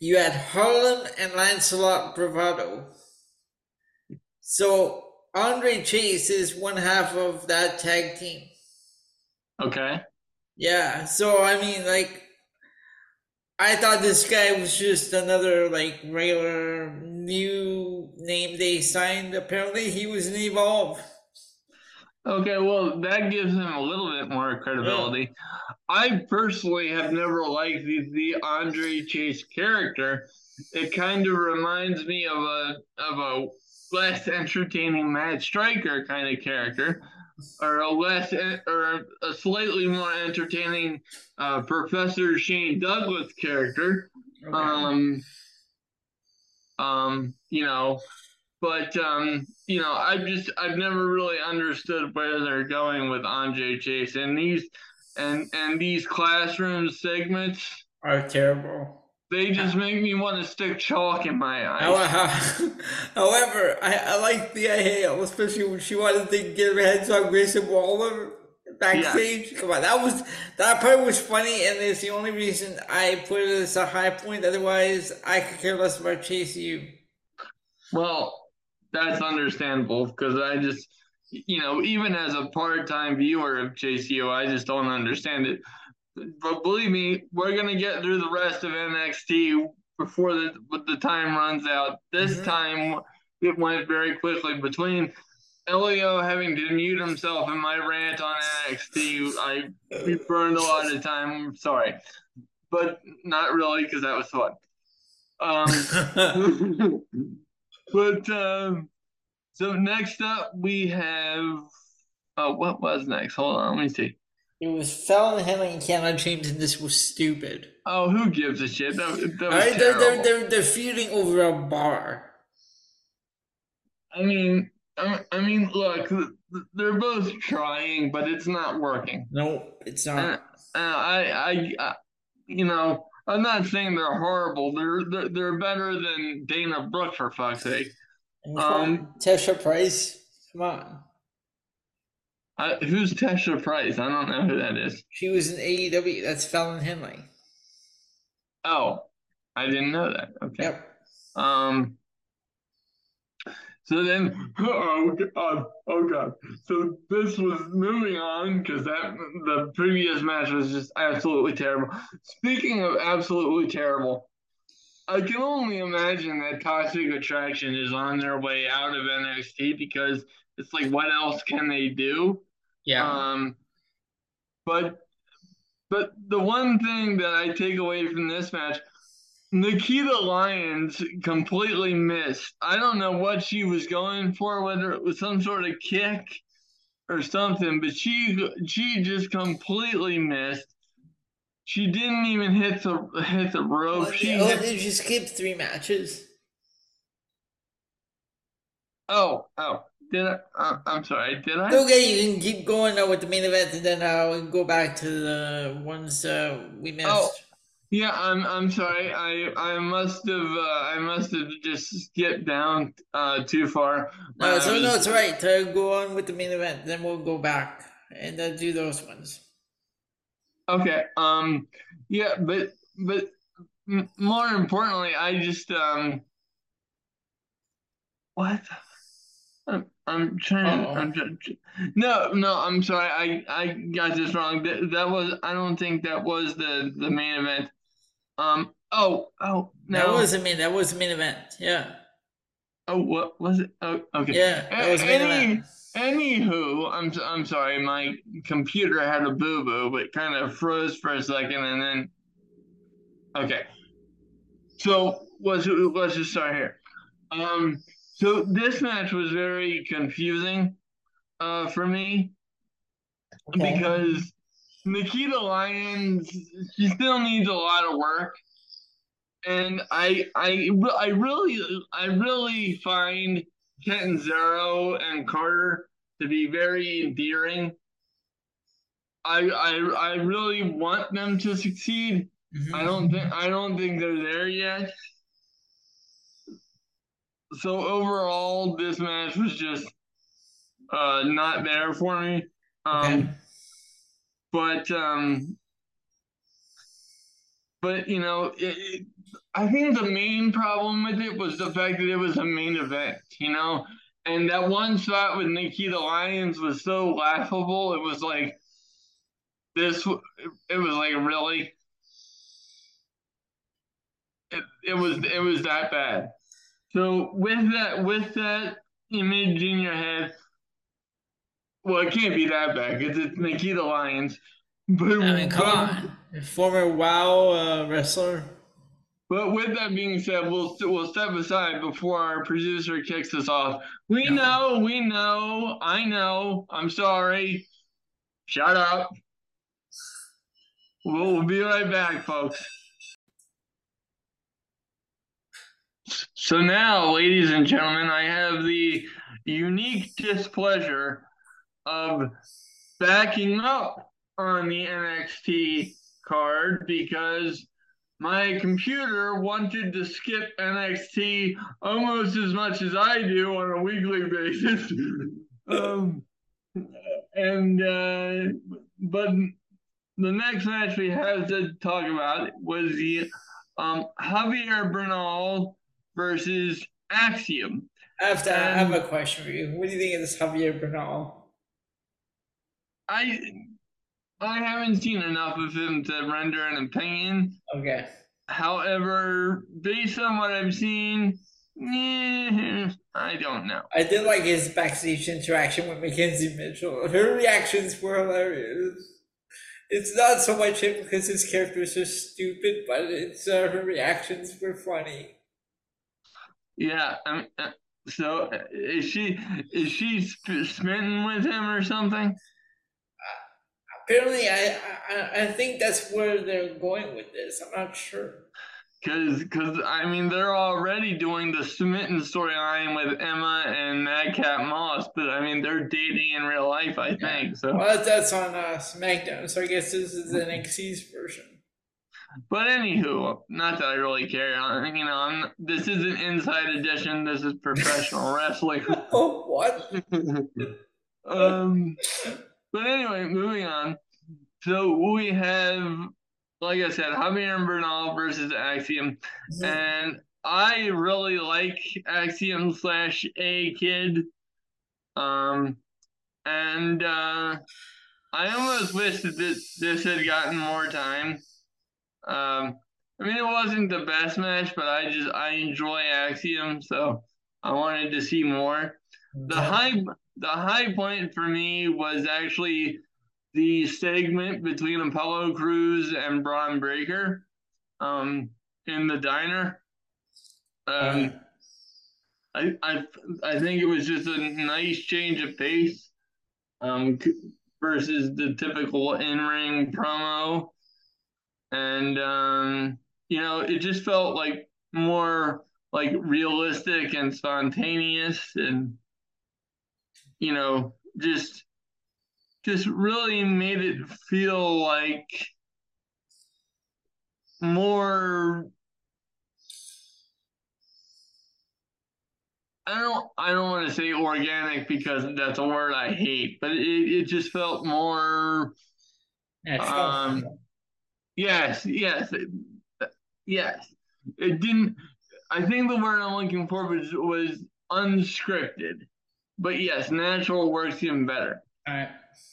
you had Harlem and Lancelot Bravado. So Andre Chase is one half of that tag team. Okay. Yeah. So I mean, like, I thought this guy was just another like regular new name they signed. Apparently, he was an Evolve. Okay, well, that gives him a little bit more credibility. Yeah. I personally have never liked the, the Andre Chase character. It kind of reminds me of a of a less entertaining Matt Striker kind of character, or a less or a slightly more entertaining uh, Professor Shane Douglas character. Okay. Um, um, you know, but um, you know, I've just I've never really understood where they're going with Andre Chase and these and and these classroom segments are terrible. They just make me want to stick chalk in my eyes. [LAUGHS] However, I, I like Thea Hail, especially when she wanted to get her hands on Grayson Waller backstage. Yeah. Come on, that was that part was funny, and it's the only reason I put it as a high point. Otherwise, I could care less about Chase U. Well, that's understandable because I just, you know, even as a part-time viewer of Chase I just don't understand it. But believe me, we're gonna get through the rest of NXT before the the time runs out. This mm-hmm. time it went very quickly between Elio having to mute himself and my rant on NXT. I we burned a lot of time. Sorry, but not really because that was fun. Um, [LAUGHS] But um, so next up we have uh, what was next? Hold on, let me see. It was Fallon Henley and Cameron James, and this was stupid. Oh, who gives a shit? That, that was right, they're, they're, they're, they're feuding over a bar. I mean, I, I mean, look, they're both trying, but it's not working. No, it's not. And, uh, I, I, I, you know, I'm not saying they're horrible. They're they're, they're better than Dana Brooke for fuck's sake. Um, Tesha Price, come on. I, who's Tesha Price? I don't know who that is. She was in AEW. That's Fallon Henley. Oh, I didn't know that. Okay. Yep. Um. So then, [LAUGHS] oh god, oh god. So this was moving on because that the previous match was just absolutely terrible. Speaking of absolutely terrible, I can only imagine that Toxic Attraction is on their way out of NXT because it's like, what else can they do? Yeah. Um, but but the one thing that I take away from this match, Nikita Lyons completely missed. I don't know what she was going for, whether it was some sort of kick or something, but she she just completely missed. She didn't even hit the hit the rope. Well, she oh, hit- did you skip three matches? oh oh did I? Uh, I'm sorry. Did I? Okay, you can keep going with the main event, and then I'll go back to the ones uh, we missed. Oh, Yeah, I'm I'm sorry. I I must have uh, I must have just skipped down uh, too far. no, so was- no, it's right. Uh, go on with the main event, then we'll go back and uh, do those ones. Okay. Um. Yeah, but but m- more importantly, I just um. What? I'm I'm trying. Uh-oh. I'm trying. No, no. I'm sorry. I I got this wrong. That, that was. I don't think that was the the main event. Um. Oh. Oh. No. That was the main. That was the main event. Yeah. Oh. What was it? Oh. Okay. Yeah. That was main Any- event. Anywho, I'm I'm sorry, my computer had a boo boo, but kind of froze for a second, and then okay. So let's let's just start here. Um, so this match was very confusing, uh, for me Okay. because Nikita Lyons she still needs a lot of work, and I I I really I really find Kenton Zero and Carter to be very endearing. I I I really want them to succeed. Mhm. I don't think I don't think they're there yet. So overall, this match was just uh not there for me. Um, Okay. But um but you know it, it, i think the main problem with it was the fact that it was a main event you know? And that one spot with nikita lyons was so laughable it was like this it was like really? It, it was it was that bad. So with that with that image in your head well it can't be that bad because it's nikita lyons but, I mean, come but- on. Former WoW uh, wrestler. But with that being said, we'll we'll step aside before our producer kicks us off. We Yeah. know, we know, I know. I'm sorry. Shut up. We'll, we'll be right back, folks. So now, ladies and gentlemen, I have the unique displeasure of backing up on the NXT card because my computer wanted to skip NXT almost as much as I do on a weekly [LAUGHS] basis. um, and uh, but the next match we have to talk about was the um, Javier Bernal versus Axiom. I have to. I have a question for you. What do you think of this Javier Bernal? I I haven't seen enough of him to render an opinion. Okay. However, based on what I've seen, eh, I don't know. I did like his backstage interaction with McKenzie Mitchell. Her reactions were hilarious. It's not so much him because his character is so stupid, but it's uh, her reactions were funny. Yeah, um, uh, so uh, is she is she sp- smitten with him or something? Apparently, I, I I think that's where they're going with this. I'm not sure. Because cause, I mean they're already doing the smitten storyline with Emma and Madcap Moss, but I mean they're dating in real life, I think. So, Well, that's on uh, SmackDown, so I guess this is NXT's version. but anywho, not that I really care. uh, You know, I'm, this isn't Inside Edition. This is professional [LAUGHS] wrestling. Oh, what? [LAUGHS] um, but anyway, moving on. So we have, like I said, Javier Bernal versus Axiom, and I really like Axiom slash A Kid. Um, and uh, I almost wish that this, this had gotten more time. Um, I mean, it wasn't the best match, but I just I enjoy Axiom, so I wanted to see more. The high the high point for me was actually the segment between Apollo Crews and Bron Breakker um, in the diner. Um, I I I think it was just a nice change of pace, um, versus the typical in ring promo, and um, you know, it just felt like more like realistic and spontaneous and you know, just just really made it feel like more I don't I don't want to say organic because that's a word I hate, but it, it just felt more um yes, yes. Yes. It didn't I think the word I'm looking for was was unscripted. But yes, natural works even better. All right.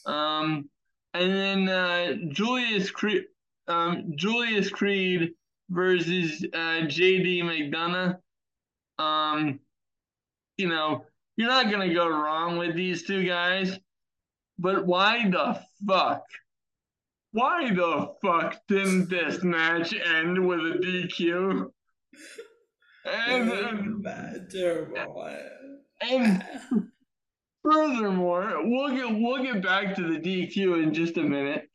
Um, and then uh, Julius Creed, um, Julius Creed versus uh, JD McDonagh. Um, you know, you're not gonna go wrong with these two guys, but why the fuck? Why the fuck didn't this match end with a DQ? [LAUGHS] And, and, Furthermore, we'll get we'll get back to the DQ in just a minute.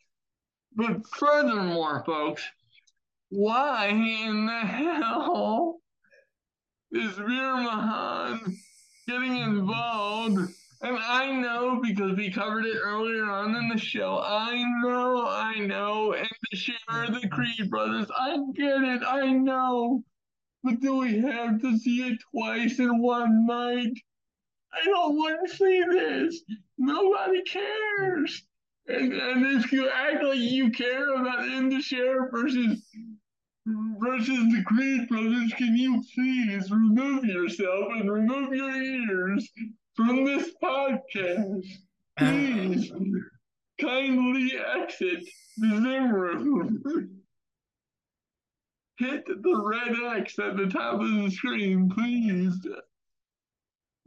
But furthermore, folks, why in the hell is Veer Mahaan getting involved? And I know because we covered it earlier on in the show. I know, I know, and the share of the Creed brothers. I get it, I know. But do we have to see it twice in one night? I don't want to see this. Nobody cares. And, and if you act like you care about the Indus Sher versus versus the Creed brothers, can you please remove yourself and remove your ears from this podcast? Uh, please kindly exit the Zoom room. Hit the red X at the top of the screen, please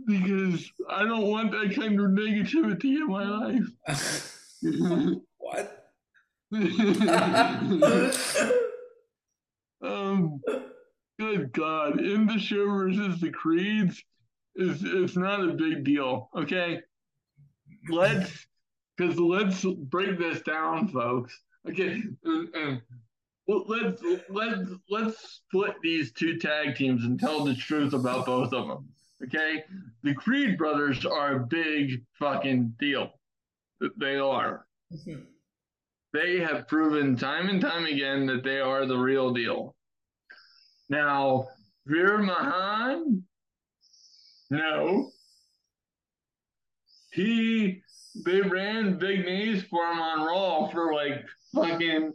because I don't want that kind of negativity in my life. what? [LAUGHS] um, good God, Indus Sher versus the Creeds is it's not a big deal. Okay, let's because let's break this down, folks. Okay, and, and let's let's let's split these two tag teams and tell the truth about both of them. Okay, the Creed brothers are a big fucking deal. They are. Mm-hmm. They have proven time and time again that they are the real deal. Now, Veer Mahaan, no. He, they ran big names for him on Raw for like fucking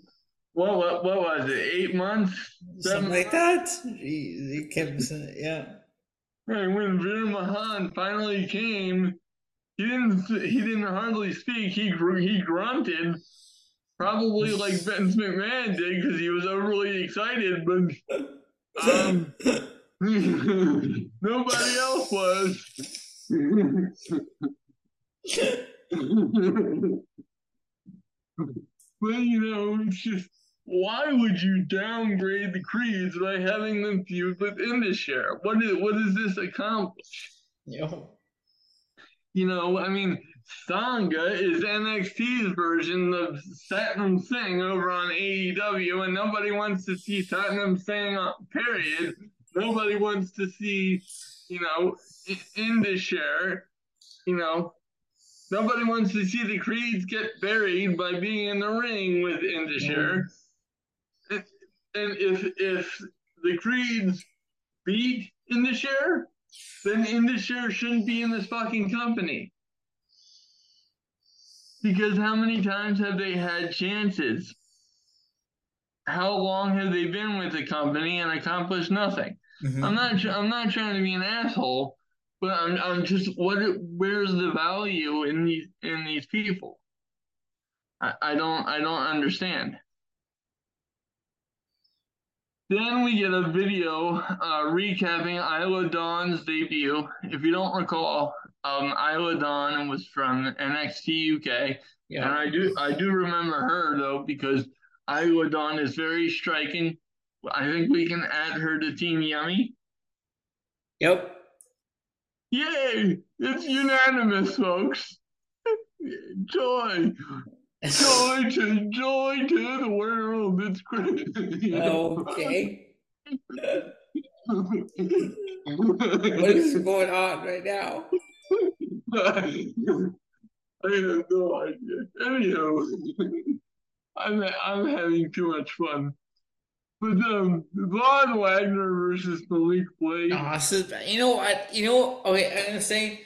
what what, what was it? Eight months, something like months? that. Jeez, he kept yeah. Right when Veer Mahaan finally came, he didn't he didn't hardly speak. He he grunted, probably like Vince McMahon did because he was overly excited. But um, [LAUGHS] nobody else was. [LAUGHS] but you know, it's just why would you downgrade the creeds by having them feud with Indus-Sher? What is what does this accomplish? Yo. You know, I mean, Sangha is NXT's version of Satnam Singh over on AEW, and nobody wants to see Satnam Singh, period. Nobody wants to see, you know, Indus-Sher, you know, Nobody wants to see the creeds get buried by being in the ring with Indus-Sher. Mm-hmm and if if the creeds beat Indus-Sher, then Indus-Sher shouldn't be in this fucking company. Because how many times have they had chances how long have they been with the company and accomplished nothing? Mhm. I'm not I'm not trying to be an asshole, but I'm I'm just what where's the value in these in these people? I, I don't I don't understand. Then we get a video uh, recapping Isla Dawn's debut. If you don't recall, um, Isla Dawn was from NXT UK, and I do I do remember her though because Isla Dawn is very striking. I think we can add her to Team Yummy. Yep. Yay! It's unanimous, folks. [LAUGHS] Joy, joy to joy to the world. It's great. Okay. [LAUGHS] What is going on right now? I have no idea. Anyhow, I'm I'm having too much fun. But um, Von Wagner versus Malik Blade. Oh, so, you know what? You know, okay, I'm gonna say,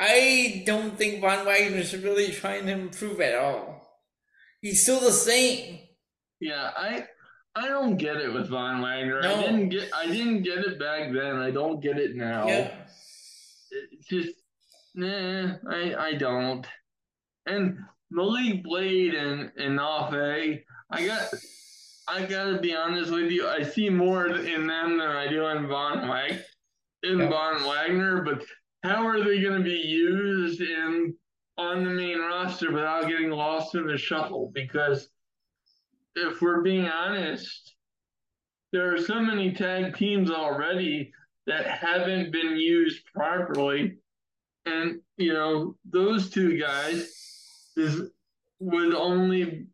I don't think Von Wagner Wagner's really trying to improve at all. He's still the same. Yeah, I I don't get it with Von Wagner. No. I didn't get I didn't get it back then. I don't get it now. Yeah. It's just nah, I I don't. And Malik Blade and and Nafe, I got I gotta be honest with you. I see more in them than I do in Von Wag in Yeah. Von Wagner. But how are they going to be used in on the main roster without getting lost in the shuffle? Because if we're being honest, there are so many tag teams already that haven't been used properly. And, you know, those two guys is would only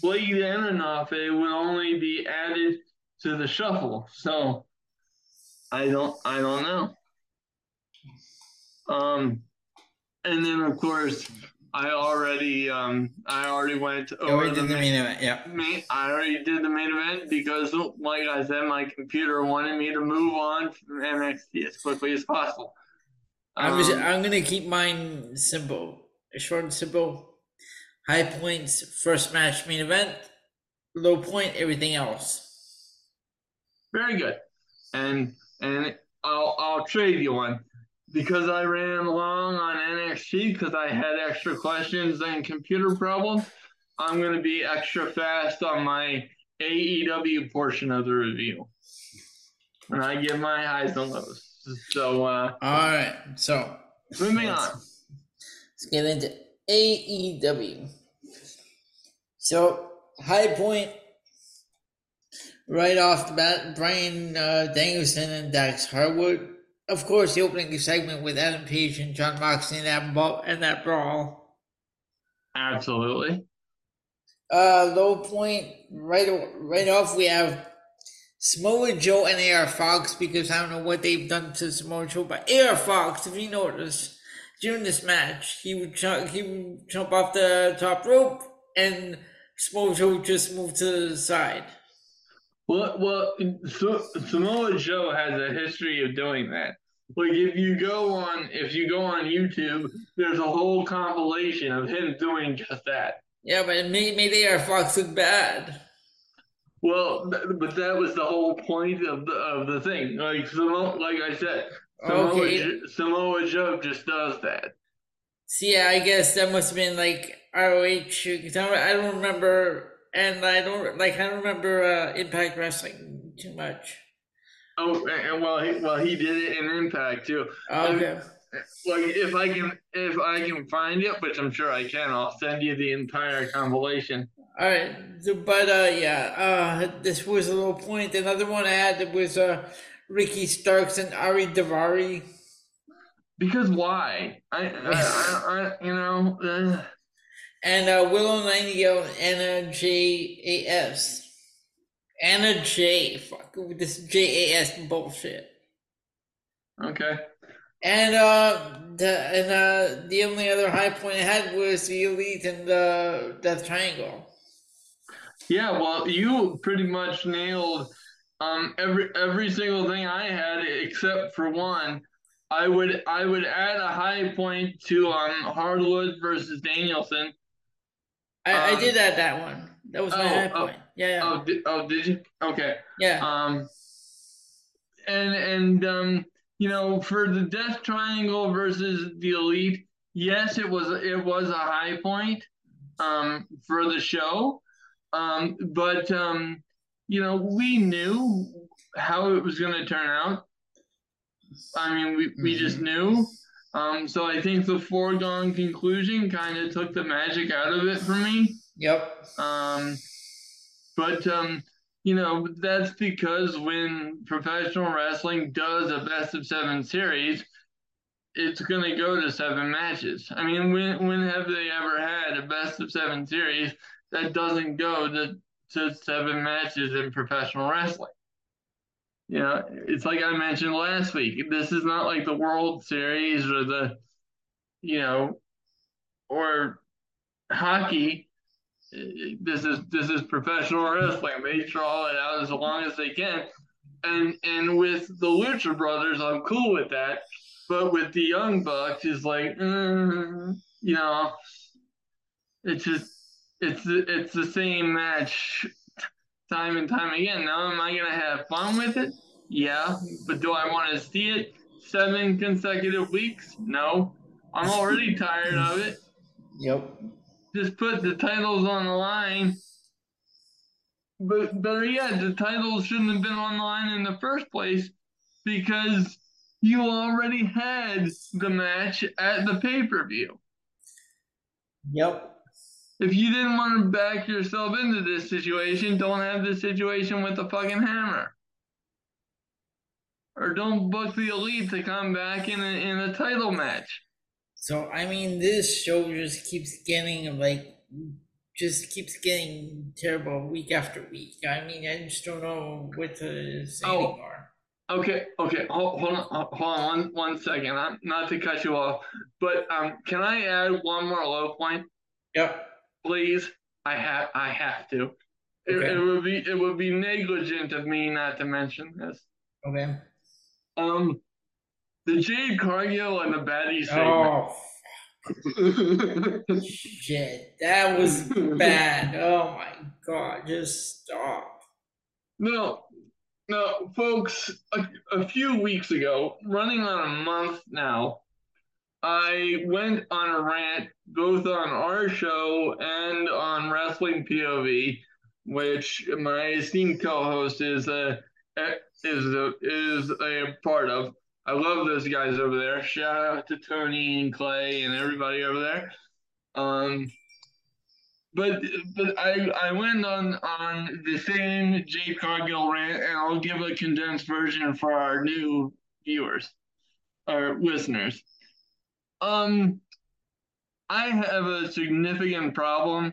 Blade and Enofe would only be added to the shuffle. So I don't I don't know. Um and then of course I already um I already went Oh, over the did the main, main event. Yeah. main I already did the main event because like I said my computer wanted me to move on from NXT as quickly as possible. I was. Um, I'm gonna keep mine simple, short and simple. High points, first match, main event. Low point, everything else. Very good. And and I'll I'll trade you one because I ran long on NXT because I had extra questions and computer problems. I'm gonna be extra fast on my AEW portion of the review, and I give my highs and lows. So uh, All right. So moving on. Let's get into AEW. So, high point right off the bat Brian uh, Danielson and Dax Harwood. Of course, the opening segment with Adam Page and Jon Moxley and that, ball, and that brawl. Absolutely. Uh, low point right right off we have Samoa Joe and AR Fox because I don't know what they've done to Samoa Joe, but AR Fox, if you notice, during this match, he would jump, he would jump off the top rope and Samoa Joe would just move to the side. Well, well, so, Samoa Joe has a history of doing that. Like if you go on, if you go on YouTube, there's a whole compilation of him doing just that. Yeah, but it made, made AR Fox look bad. Well, but that was the whole point of the of the thing. Like Samoa, like I said, Samoa, Okay. Samoa Joe just does that. See, yeah, I guess that must have been like ROH I don't remember, and I don't like I don't remember uh, Impact Wrestling too much. Oh, and well, he, well, he did it in Impact too. Okay. Like if I can, if I can find it, which I'm sure I can, I'll send you the entire compilation. All right, but uh, yeah, uh, this was a little point. Another one I had was uh, Ricky Starks and Ari Daivari, Because why? I, I, I, I you know. Uh, and uh, Willow Nightingale and Anna Jay A S. Anna Jay. Fuck with this J A S bullshit. Okay. And uh, the and uh, the only other high point I had was the Elite and the Death Triangle. Yeah, well, you pretty much nailed um every every single thing I had except for one. I would I would add a high point to um Harwood versus Danielson. I, I Um, did add that one. That was my oh, high oh. point. Yeah. yeah. Oh, did, oh, did you? Okay. Yeah. Um, and and um, you know, for the Death Triangle versus the Elite, yes, it was it was a high point um, for the show, um, but um, you know, we knew how it was going to turn out. I mean, we we Mm-hmm. just knew. Um, so I think the foregone conclusion kind of took the magic out of it for me. Yep. Um, but um, you know that's because when professional wrestling does a best of seven series, it's going to go to seven matches. I mean, when when have they ever had a best of seven series that doesn't go to to seven matches in professional wrestling? You know, it's like I mentioned last week. This is not like the World Series or the, you know, or hockey this is this is professional wrestling. They draw it out as long as they can, and and with the Lucha Brothers, I'm cool with that. But with the Young Bucks, it's like, mm, you know, it's just it's it's the same match time and time again. Now, am I gonna have fun with it? Yeah, but do I want to see it seven consecutive weeks? No, I'm already [LAUGHS] tired of it Yep. just put the titles on the line. But better yet, the titles shouldn't have been on the line in the first place because you already had the match at the pay per view. Yep. If you didn't want to back yourself into this situation, don't have this situation with the fucking hammer. Or don't book the elite to come back in a, in a title match. So I mean, this show just keeps getting like, just keeps getting terrible week after week. I mean, I just don't know what to say Oh. anymore. Okay, okay, hold, hold on, hold on one, one second. I'm not to cut you off, but um, can I add one more low point, Yep. Please? I have, I have to. It, Okay. it would be, it would be negligent of me not to mention this. Okay. Um, the Jade Cargill and the Baddie segment. Oh shit, [LAUGHS] that was bad. Oh my god, just stop. No, no, folks, a, a few weeks ago, running on a month now, I went on a rant both on our show and on Wrestling POV, which my esteemed co-host is a is a is a part of. I love those guys over there. Shout out to Tony and Clay and everybody over there. Um, but but I I went on on the same Jade Cargill rant, and I'll give a condensed version for our new viewers or listeners. Um, I have a significant problem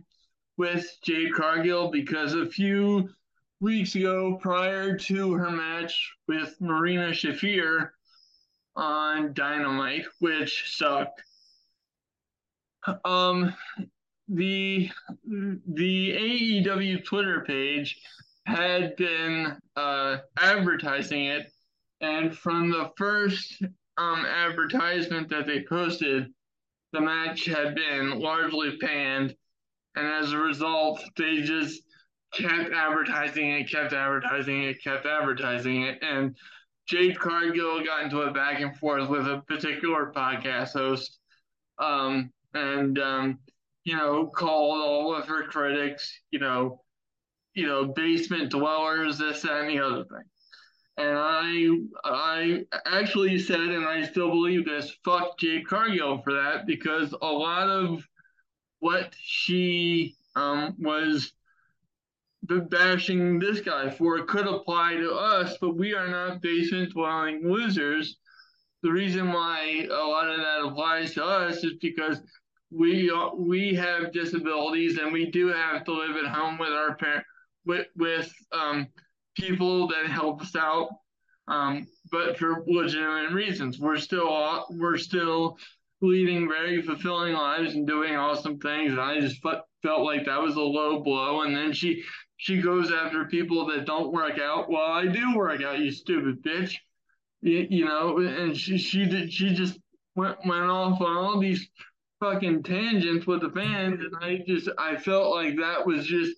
with Jade Cargill because a few weeks ago, prior to her match with Marina Shafir on Dynamite, which sucked. Um, the the AEW Twitter page had been uh, advertising it, and from the first um, advertisement that they posted, the match had been largely panned, and as a result, they just kept advertising it, kept advertising it, kept advertising it, and Jade Cargill got into a back and forth with a particular podcast host, um, and um, you know, called all of her critics, you know, you know, basement dwellers, this, that, and the other thing. And I, I actually said, and I still believe this, fuck Jade Cargill for that, because a lot of what she um, was bashing this guy for could apply to us, but we are not basement dwelling losers. The reason why a lot of that applies to us is because we are, we have disabilities and we do have to live at home with our parent with with um, people that help us out, um, but for legitimate reasons. We're still we're still leading very fulfilling lives and doing awesome things, and I just felt felt like that was a low blow. And then she she goes after people that don't work out. Well, I do work out, you stupid bitch. You, you know, and she she did she just went went off on all these fucking tangents with the fans, and I just I felt like that was just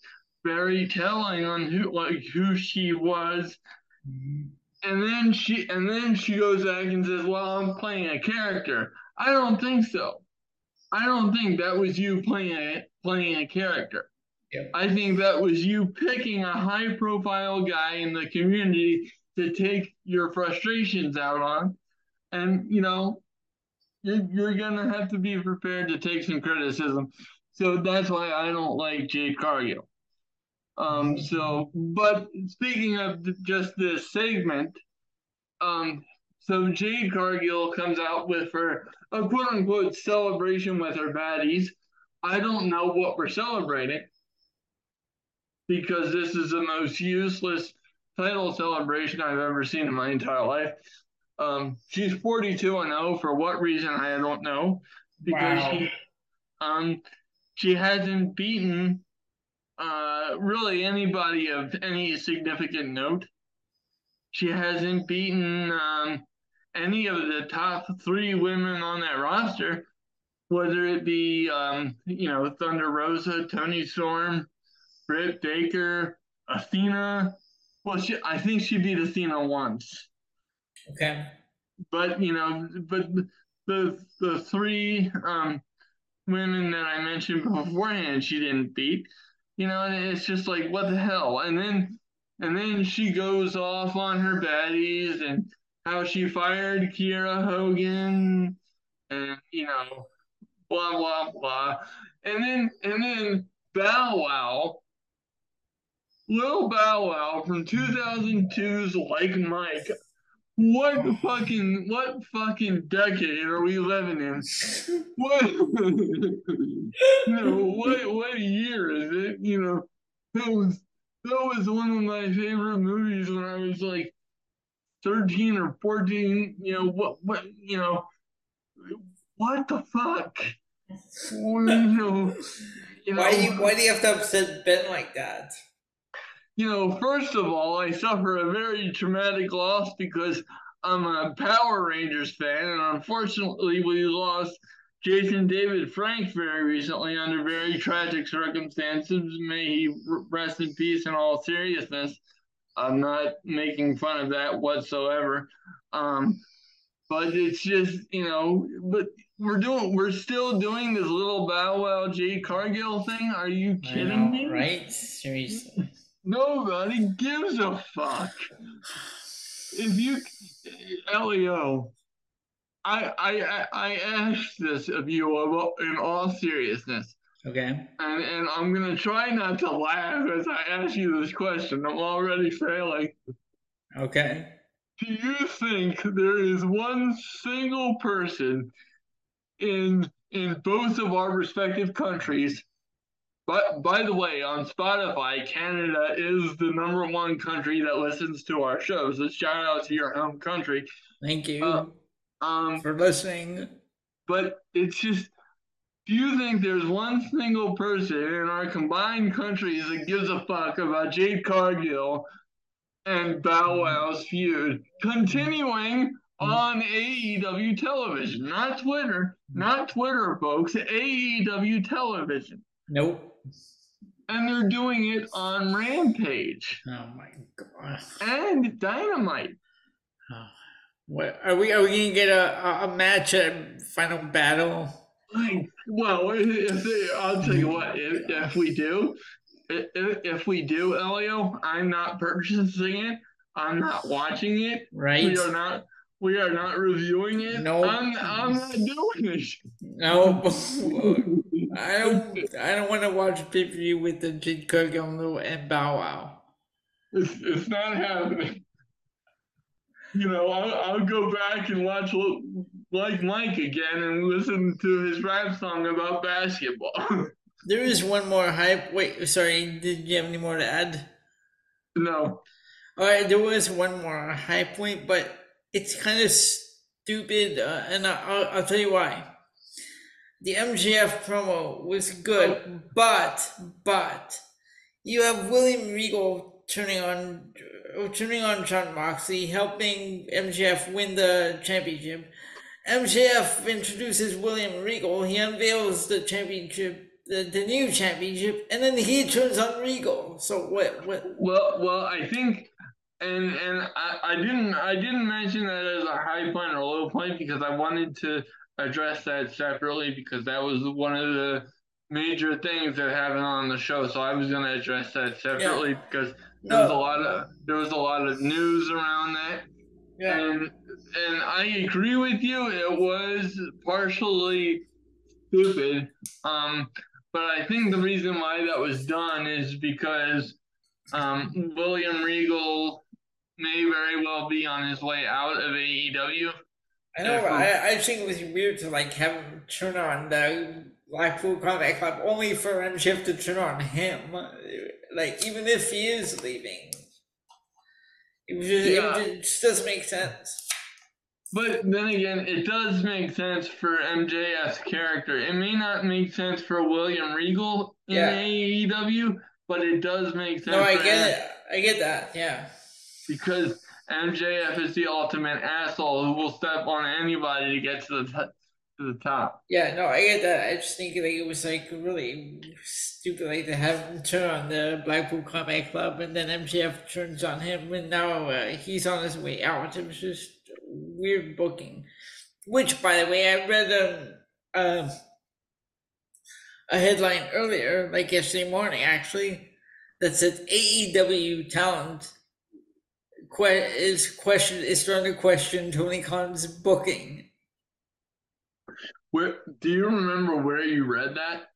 very telling on who like who she was. And then she and then she goes back and says, "Well, I'm playing a character." I don't think so. I don't think that was you playing a, playing a character. Yep. I think that was you picking a high profile guy in the community to take your frustrations out on. And, you know, you're, you're going to have to be prepared to take some criticism. So that's why I don't like Jade Cargill. Um, so, but speaking of just this segment, um, so Jade Cargill comes out with her a quote unquote celebration with her baddies. I don't know what we're celebrating because this is the most useless title celebration I've ever seen in my entire life. Um, she's 42 and 0 for what reason I don't know because Wow. she um she hasn't beaten uh really anybody of any significant note. She hasn't beaten um any of the top three women on that roster, whether it be um, you know, Thunder Rosa, Toni Storm, Britt Baker, Athena. Well, she, I think she beat Athena once, Okay. but you know, but the the three um, women that I mentioned beforehand, she didn't beat. You know, and it's just like what the hell. And then and then she goes off on her baddies and how she fired Kiera Hogan, and you know, blah blah blah. And then and then Bow Wow Lil Bow Wow from 2002's Like Mike. What fucking what fucking decade are we living in? What [LAUGHS] no, what what year is it? You know, that was that was one of my favorite movies when I was like 13 or 14. You know, what what you know what the fuck? [LAUGHS] You know, you know Why you why do you have to upset Ben like that? You know, first of all, I suffer a very traumatic loss because I'm a Power Rangers fan, and unfortunately, we lost Jason David Frank very recently under very tragic circumstances. May he rest in peace in all seriousness. I'm not making fun of that whatsoever. Um, but it's just, you know, but we're doing, we're still doing this little Bow Wow Jade Cargill thing. Are you kidding know, me? Right? Seriously. Nobody gives a fuck. If you, Leo, I I I ask this of you in all seriousness, Okay. and and I'm gonna try not to laugh as I ask you this question. I'm already failing. Okay. Do you think there is one single person in in both of our respective countries? But by the way, on Spotify, Canada is the number one country that listens to our shows. So shout out to your home country. Thank you Uh, Um, for listening. but it's just do you think there's one single person in our combined countries that gives a fuck about Jade Cargill and Bow Wow's feud continuing on AEW television, not Twitter, not Twitter, folks, AEW television, Nope. And they're doing it on Rampage Oh my god. and Dynamite. Oh. [SIGHS] What are we? Are we gonna get a a, match at Final Battle? Well, if they, I'll tell you what, if, if we do, if, if we do, Elio, I'm not purchasing it. I'm not watching it. Right? We are not. We are not reviewing it. No. I'm, I'm not doing this. No. [LAUGHS] [LAUGHS] I don't. I don't want to watch pay per view with the Jade Cargill and Bow Wow. It's, it's not happening. You know, I'll, I'll go back and watch like Mike again and listen to his rap song about basketball. [LAUGHS] There is one more hype. Wait, sorry. Did you have any more to add? no, All right, there was one more high point, but it's kind of stupid, uh, and I- I'll, I'll tell you why. The MJF promo was good, but but you have William Regal turning on uh, turning on Jon Moxley, helping MJF win the championship. MJF introduces William Regal. He unveils the championship the, the new championship, and then he turns on Regal. So what? What? Well, well, I think, and and I, I didn't I didn't mention that as a high point or low point because I wanted to address that separately because that was one of the major things that happened on the show. So I was going to address that separately yeah. because there was a lot of there was a lot of news around that. Yeah. And and I agree with you. It was partially stupid. Um, but I think the reason why that was done is because um, William Regal may very well be on his way out of AEW. I know. I, I think it was weird to like have him turn on the Blackpool Combat Club only for MJF to turn on him. Like even if he is leaving, it, just, yeah. it just doesn't make sense. But then again, it does make sense for MJF's character. It may not make sense for William Regal in yeah. AEW, but it does make sense. No, I get it. I get that. Yeah. Because MJF is the ultimate asshole who will step on anybody to get to the t- to the top. Yeah, no, I get that. I just think like it was like really stupid, like to have him turn on the Blackpool Combat Club, and then MJF turns on him, and now uh, he's on his way out. It was just weird booking. Which, by the way, I read um, uh, a headline earlier, like yesterday morning, actually, that said AEW talent que- is question is starting to question Tony Khan's booking. Where do you remember where you read that?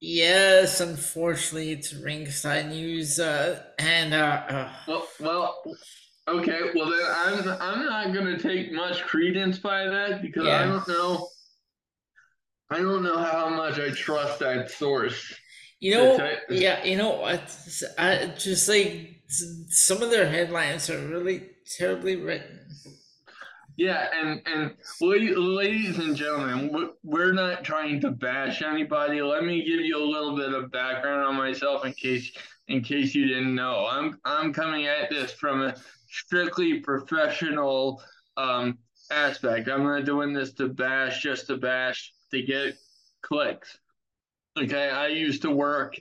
Yes, unfortunately, it's Ringside News, uh, and uh, uh, well, well, Okay, well then I'm I'm not gonna take much credence by that because yeah. I don't know I don't know how much I trust that source. You know, yeah, you know what? I just like some of their headlines are really terribly written. Yeah, and and ladies and gentlemen, we're not trying to bash anybody. Let me give you a little bit of background on myself in case in case you didn't know. I'm I'm coming at this from a strictly professional um, aspect. I'm not doing this to bash, just to bash, to get clicks. Okay, I used to work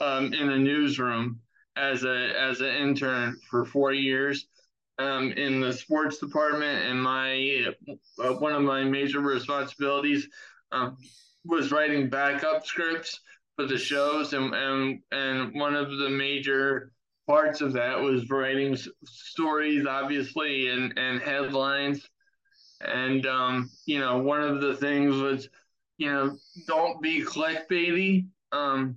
um, in a newsroom as a as an intern for four years um, in the sports department, and my uh, one of my major responsibilities um, was writing backup scripts for the shows, and and and one of the major parts of that was writing stories, obviously, and, and headlines. And, um, you know, one of the things was, you know, don't be clickbaity, um,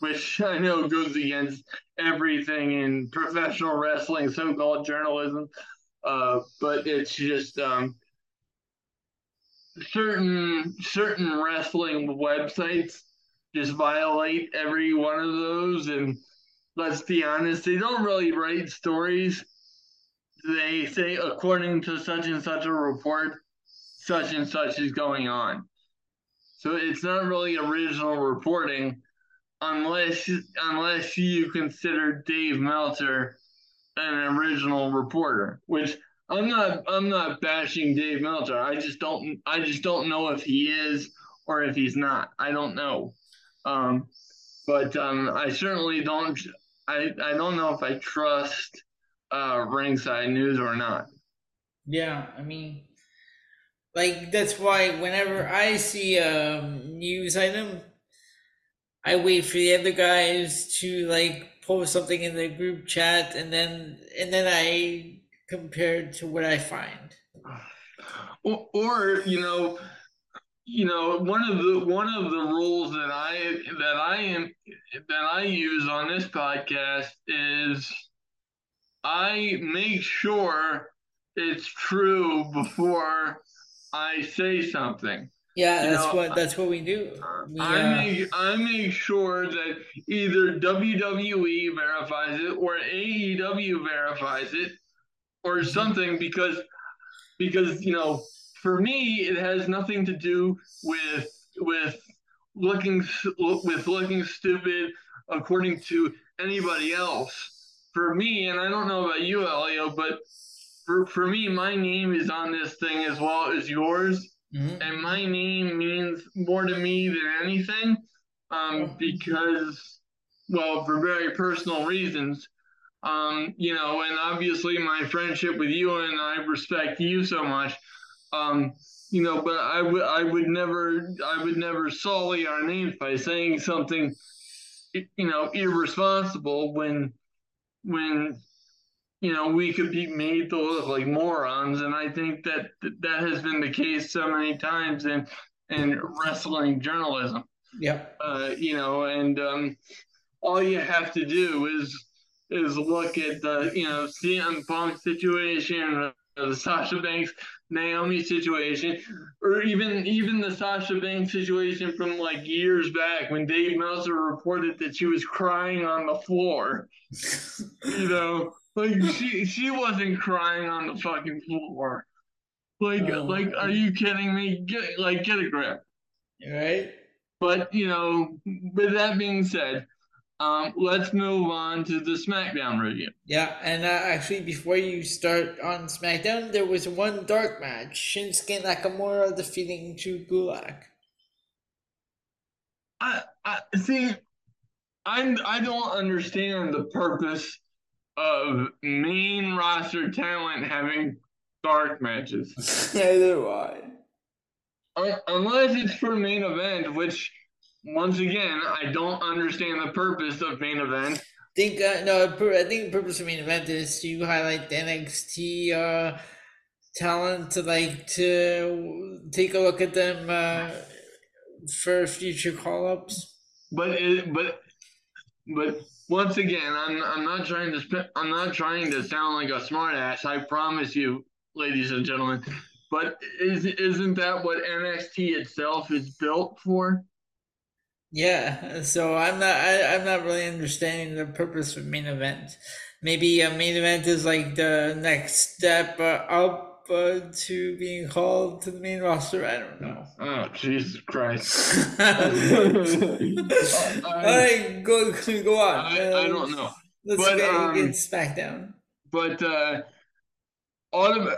which I know goes against everything in professional wrestling, so called journalism. Uh, but it's just um, certain certain wrestling websites just violate every one of those and let's be honest, they don't really write stories. They say, according to such and such a report, such and such is going on. So it's not really original reporting unless unless you consider Dave Meltzer an original reporter, which I'm not I'm not bashing Dave Meltzer. I just don't I just don't know if he is or if he's not. I don't know. Um, but um, I certainly don't I, I don't know if I trust uh, ringside news or not. Yeah, I mean, like that's why whenever I see a news item, I wait for the other guys to like post something in the group chat, and then and then I compare to what I find. Or, or you know, you know one of the one of the rules that I that I am that I use on this podcast is I make sure it's true before I say something. Yeah, you that's know, what that's what we do. We, I uh, make I make sure that either WWE verifies it or AEW verifies it or mm-hmm. something because because you know for me, it has nothing to do with with looking with looking stupid according to anybody else. For me, and I don't know about you, Elio, but for, for me, my name is on this thing as well as yours. Mm-hmm. and my name means more to me than anything, um, because, well, for very personal reasons. Um, you know, and obviously my friendship with you and I respect you so much. Um, you know, but I would I would never I would never sully our names by saying something, you know, irresponsible when when you know we could be made to look like morons, and I think that that has been the case so many times in in wrestling journalism. Yep. Uh, you know, and um, all you have to do is is look at the you know CM Punk situation, the Sasha Banks Naomi situation, or even even the Sasha Banks situation from like years back when Dave Meltzer reported that she was crying on the floor. [LAUGHS] you know, like she she wasn't crying on the fucking floor. Like oh, like, are you kidding me? Get like get a grip. Right. But you know, with that being said, um, let's move on to the SmackDown review. Yeah, and uh, actually, before you start on SmackDown, there was one dark match: Shinsuke Nakamura defeating Drew Gulak. I, I see. I'm. I don't understand the purpose of main roster talent having dark matches. [LAUGHS] Neither do I. Unless it's for main event, which once again, I don't understand the purpose of main event. I think uh, no, I think the purpose of main event is to highlight the NXT uh, talent to like to take a look at them uh, for future call ups. But it, but but once again, I'm I'm not trying to sp- I'm not trying to sound like a smartass. I promise you, ladies and gentlemen. But is isn't that what NXT itself is built for? Yeah, so I'm not I, I'm not really understanding the purpose of main event. Maybe a main event is like the next step uh, up uh, to being called to the main roster. I don't know. Oh Jesus Christ! [LAUGHS] All right, go go on. I, I don't know. Let's but, get, um, get SmackDown. But uh, autom-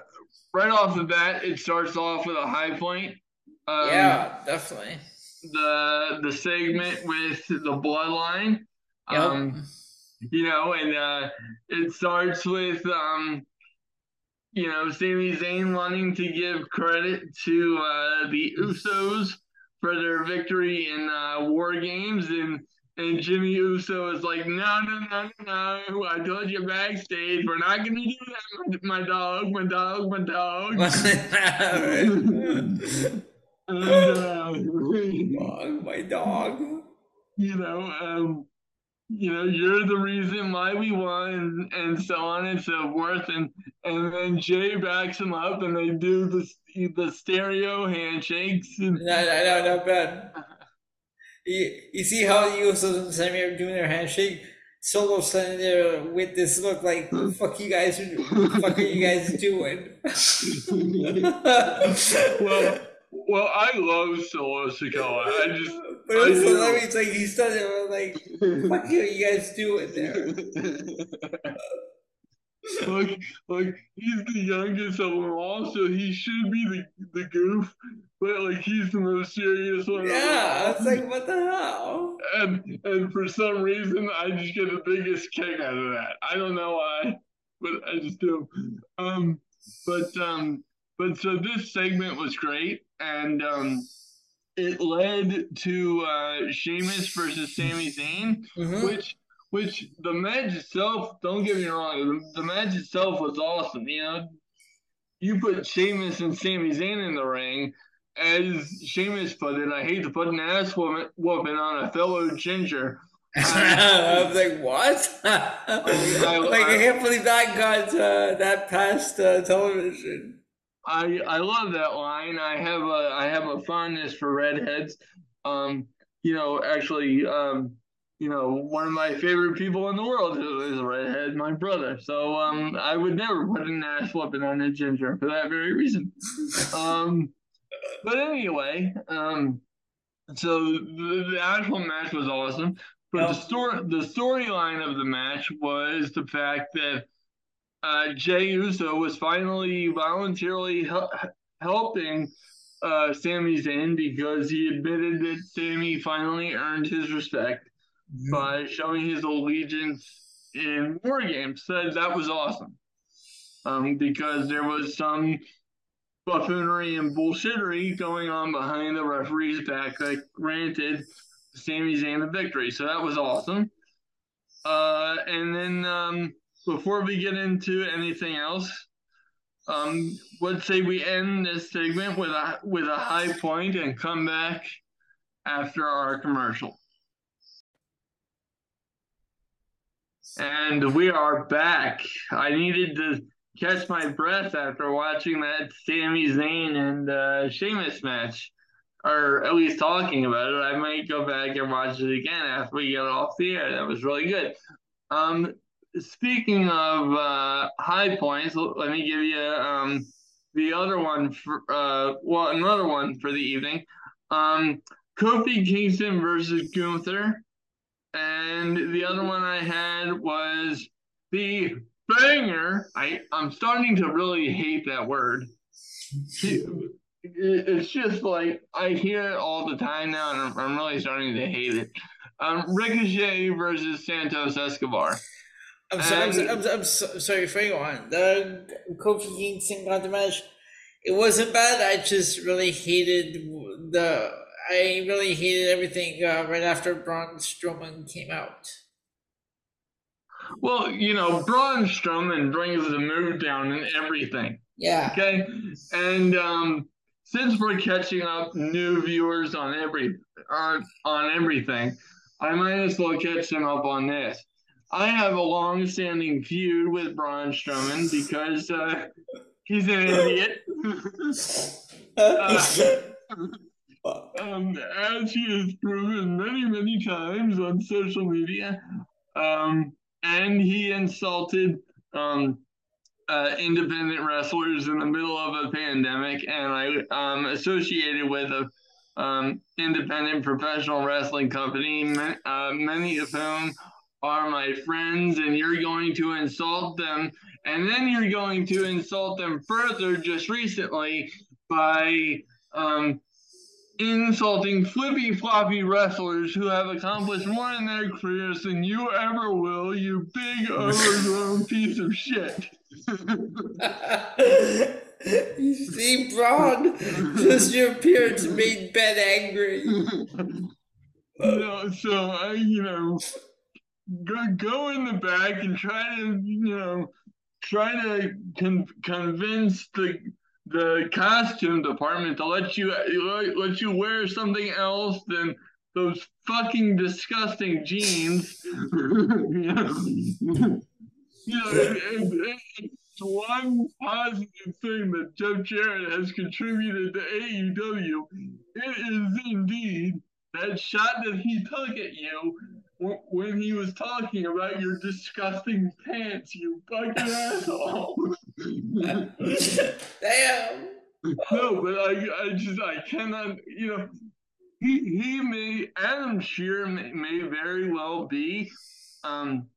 right off the bat, it starts off with a high point. Um, yeah, definitely the the segment with the bloodline. Yep. Um, you know, and uh, it starts with um, you know, Sami Zayn wanting to give credit to uh, the Usos for their victory in uh, War Games, and and Jimmy Uso is like, no, no, no, no, no. I told you backstage, we're not gonna do that, my, my dog, my dog, my dog. [LAUGHS] [LAUGHS] and, uh, [LAUGHS] dog, my dog. You know, um, you know, you're the reason why we won, and, and so on and so forth. And and then Jey backs him up, and they do the the stereo handshakes. And, no, no, no, not bad. You, you see how you also Sami are doing their handshake? Solo standing there with this look like, "Fuck you guys! Fuck are you guys doing?" [LAUGHS] [LAUGHS] well well, I love Solo Sikoa. I just. But it was hilarious. Like he stood there, like, "What are you guys doing there?" [LAUGHS] like, like he's the youngest of them all, so he should be the the goof, but like he's the most serious one. Yeah, I was like, what the hell? And and for some reason, I just get the biggest kick out of that. I don't know why, but I just do. Um, but um, but so this segment was great, and um, it led to uh, Sheamus versus Sami Zayn, mm-hmm. which which the match itself. Don't get me wrong, the, the match itself was awesome. You know, you put Sheamus and Sami Zayn in the ring. As Sheamus put it, I hate to put an ass woman, whooping on a fellow ginger. [LAUGHS] I was like, what? [LAUGHS] I, like, I, I, can't believe that got uh, that past uh, television. I I love that line. I have a I have a fondness for redheads. Um, you know, actually, um, you know, one of my favorite people in the world is a redhead, my brother. So um, I would never put an ass whooping on a ginger for that very reason. um, but anyway, um, so the, the actual match was awesome. But the story the storyline of the match was the fact that uh, Jey Uso was finally voluntarily hel- helping uh, Sami Zayn because he admitted that Sami finally earned his respect by showing his allegiance in war games. Said that was awesome. Um, because there was some buffoonery and bullshittery going on behind the referee's back that granted Sami Zayn the victory. So that was awesome. Uh, and then um, before we get into anything else, um, let's say we end this segment with a with a high point and come back after our commercial. And we are back. I needed to catch my breath after watching that Sami Zayn and uh, Sheamus match, or at least talking about it. I might go back and watch it again after we get off the air. That was really good. Um, speaking of uh, high points, let me give you um, the other one for uh, well, another one for the evening. Um, Kofi Kingston versus Gunther, and the other one I had was the banger. I I'm starting to really hate that word. It's just like I hear it all the time now, and I'm, I'm really starting to hate it. Um, Ricochet versus Santos Escobar. I'm sorry. I'm, I'm, I'm so, sorry for you on the Kofi Kingston got the match. It wasn't bad. I just really hated the. I really hated everything uh, right after Braun Strowman came out. Well, you know, Braun Strowman brings the mood down and everything. Yeah. Okay. And um, since we're catching up new viewers on every on on everything, I might as well catch them up on this. I have a long-standing feud with Braun Strowman because uh, he's an idiot. [LAUGHS] uh, um, as he has proven many, many times on social media, um, and he insulted um, uh, independent wrestlers in the middle of a pandemic, and I um, associated with a um, independent professional wrestling company, uh, many of whom are my friends and you're going to insult them. And then you're going to insult them further just recently by um, insulting flippy floppy wrestlers who have accomplished more in their careers than you ever will you big overgrown [LAUGHS] piece of shit. [LAUGHS] You see Braun just your appearance made Ben angry? [LAUGHS] No, so I, you know, go go in the back and try to you know try to con- convince the the costume department to let you let you wear something else than those fucking disgusting jeans. [LAUGHS] you know, it, it's one positive thing that Jeff Jarrett has contributed to AEW. It is indeed that shot that he took at you when he was talking about your disgusting pants, you fucking asshole. [LAUGHS] Damn. No, but I, I just, I cannot, you know, he, he may, Adam Scherr may, may very well be, um,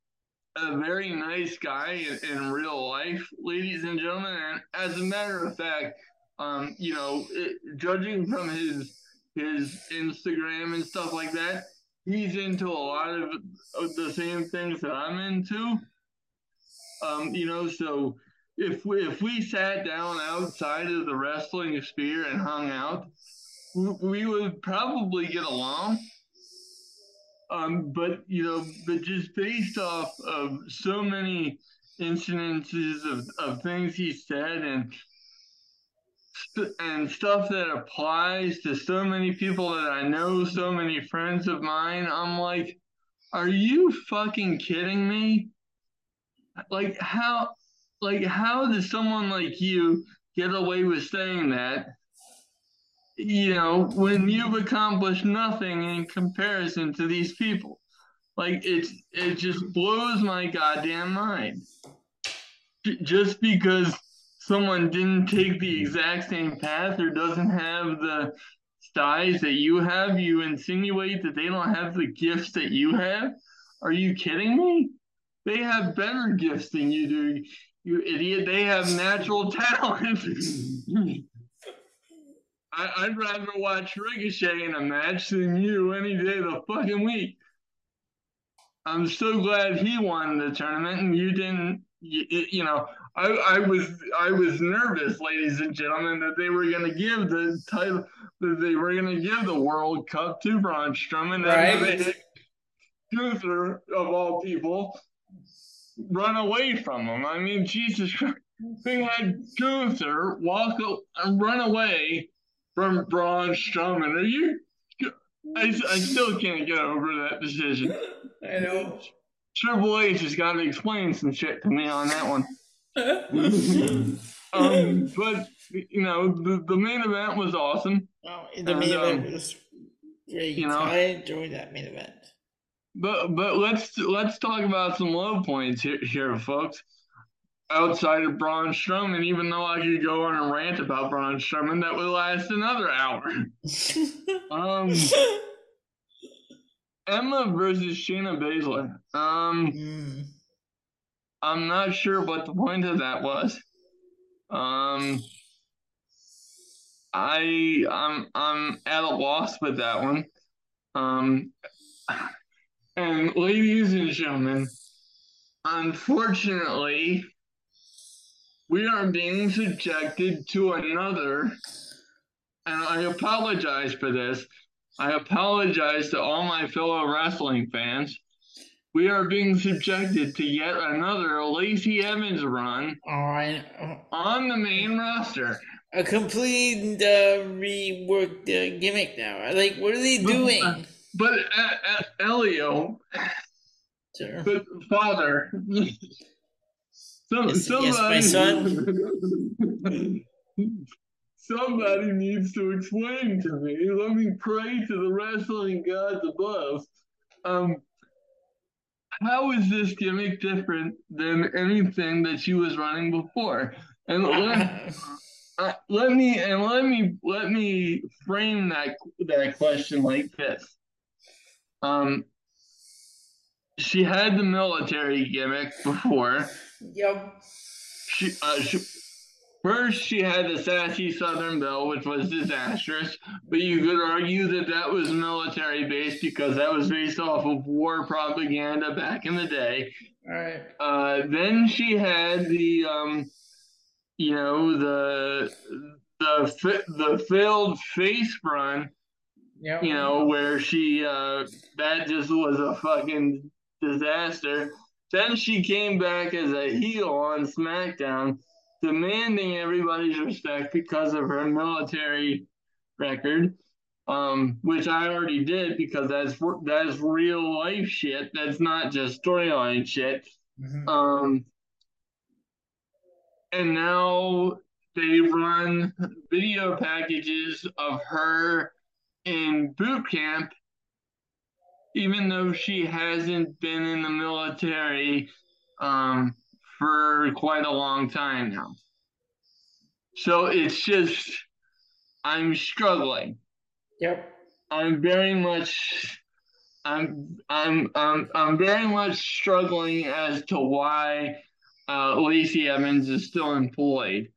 a very nice guy in, in, real life, ladies and gentlemen. And as a matter of fact, um, you know, it, judging from his his Instagram and stuff like that, he's into a lot of, of the same things that I'm into. Um, you know, so if we if we sat down outside of the wrestling sphere and hung out, we would probably get along. Um, but you know, but just based off of so many incidences of, of things he said and and stuff that applies to so many people that I know, so many friends of mine. I'm like, are you fucking kidding me? Like how like how does someone like you get away with saying that? You know, when you've accomplished nothing in comparison to these people. Like it's it just blows my goddamn mind. Just because someone didn't take the exact same path or doesn't have the size that you have, you insinuate that they don't have the gifts that you have? Are you kidding me? They have better gifts than you do, you idiot. They have natural [LAUGHS] talent. I, would rather watch Ricochet in a match than you any day of the fucking week. I'm so glad he won the tournament and you didn't. You, you know, I, I was I was nervous, ladies and gentlemen, that they were going to give the title, that they were going to give the World Cup to Braun Strowman. Right. Gunther, of all people, run away from him. I mean, Jesus Christ. They had Gunther walk and run away from Braun Strowman. Are you? I, I still can't get over that decision. I know. Triple H has got to explain some shit to me on that one. [LAUGHS] um, but you know, the, the main event was awesome. Oh, the main and, event um, was great. You know, I enjoyed that main event. But but let's let's talk about some low points here, here folks. Outside of Braun Strowman, even though I could go on a rant about Braun Strowman, that would last another hour. [LAUGHS] um, Emma versus Shayna Baszler. Um, mm. I'm not sure what the point of that was. Um, I I'm I'm at a loss with that one. Um, and ladies and gentlemen, unfortunately, we are being subjected to another, and I apologize for this. I apologize to all my fellow wrestling fans. We are being subjected to yet another Lacey Evans run all right. on the main roster. A complete uh, reworked uh, gimmick now. Like, what are they doing? But uh, uh, Elio, sure. but father, some, yes, somebody, yes, my son. [LAUGHS] somebody needs to explain to me. Let me pray to the wrestling gods above. Um, how is this gimmick different than anything that she was running before? And let, [LAUGHS] uh, let me and let me let me frame that that question like this. Um, she had the military gimmick before. Yep. She, uh, she first she had the sassy Southern Belle, which was disastrous, but you could argue that that was military based because that was based off of war propaganda back in the day. All right. Uh, then she had the, um, you know, the the the failed face run Yep. You know, where she uh that just was a fucking disaster. Then she came back as a heel on SmackDown, demanding everybody's respect because of her military record, um, which I already did because that's that's real life shit. That's not just storyline shit. Mm-hmm. Um, and now they run video packages of her in boot camp, even though she hasn't been in the military um, for quite a long time now. So it's just, I'm struggling. Yep. I'm very much, I'm, I'm, I'm, I'm very much struggling as to why uh, Lacey Evans is still employed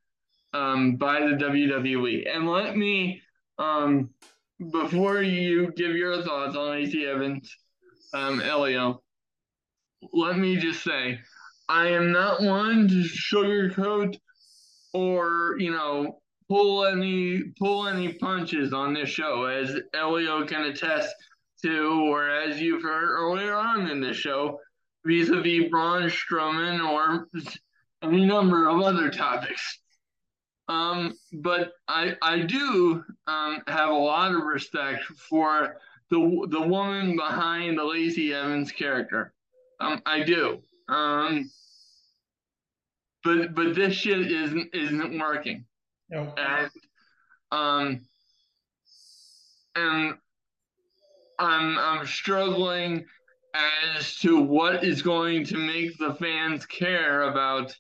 um, by the WWE. And let me um, before you give your thoughts on Lacey Evans, um, Elio, let me just say, I am not one to sugarcoat or you know pull any pull any punches on this show, as Elio can attest to, or as you've heard earlier on in the show, vis-a-vis Braun Strowman or any number of other topics. Um, but I I do um, have a lot of respect for the the woman behind the Lacey Evans character. Um, I do. Um, but but this shit isn't isn't working. No. And um and I'm I'm struggling as to what is going to make the fans care about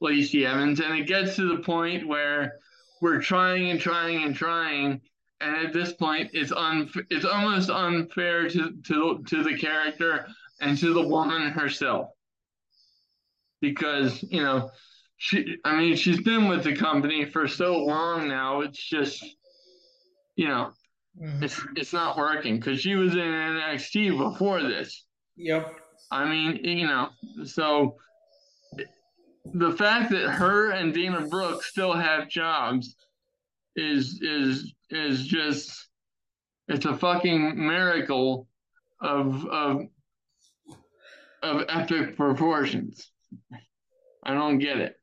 Lacey Evans, and it gets to the point where we're trying and trying and trying, and at this point, it's un it's almost unfair to to to the character and to the woman herself, because you know she I mean she's been with the company for so long now. It's just you know, Mhm. it's it's not working because she was in NXT before this. Yep. I mean, you know, so the fact that her and Dana Brooke still have jobs is is is just it's a fucking miracle of of of epic proportions. I don't get it.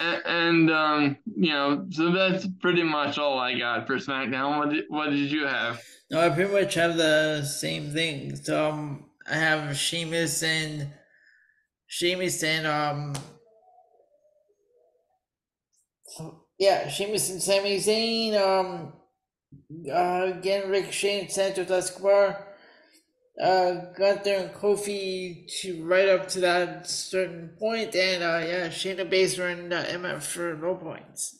And, and um, you know, so that's pretty much all I got for SmackDown. What did, what did you have? No, I pretty much have the same things. Um, I have Sheamus and Sheamus and um, yeah, Sheamus and Sami Zayn. Um, uh, again, Ricochet, Santos Escobar. Uh, Gunther and Kofi to right up to that certain point, and uh, yeah, Shayna Baszler and uh, MF for low points.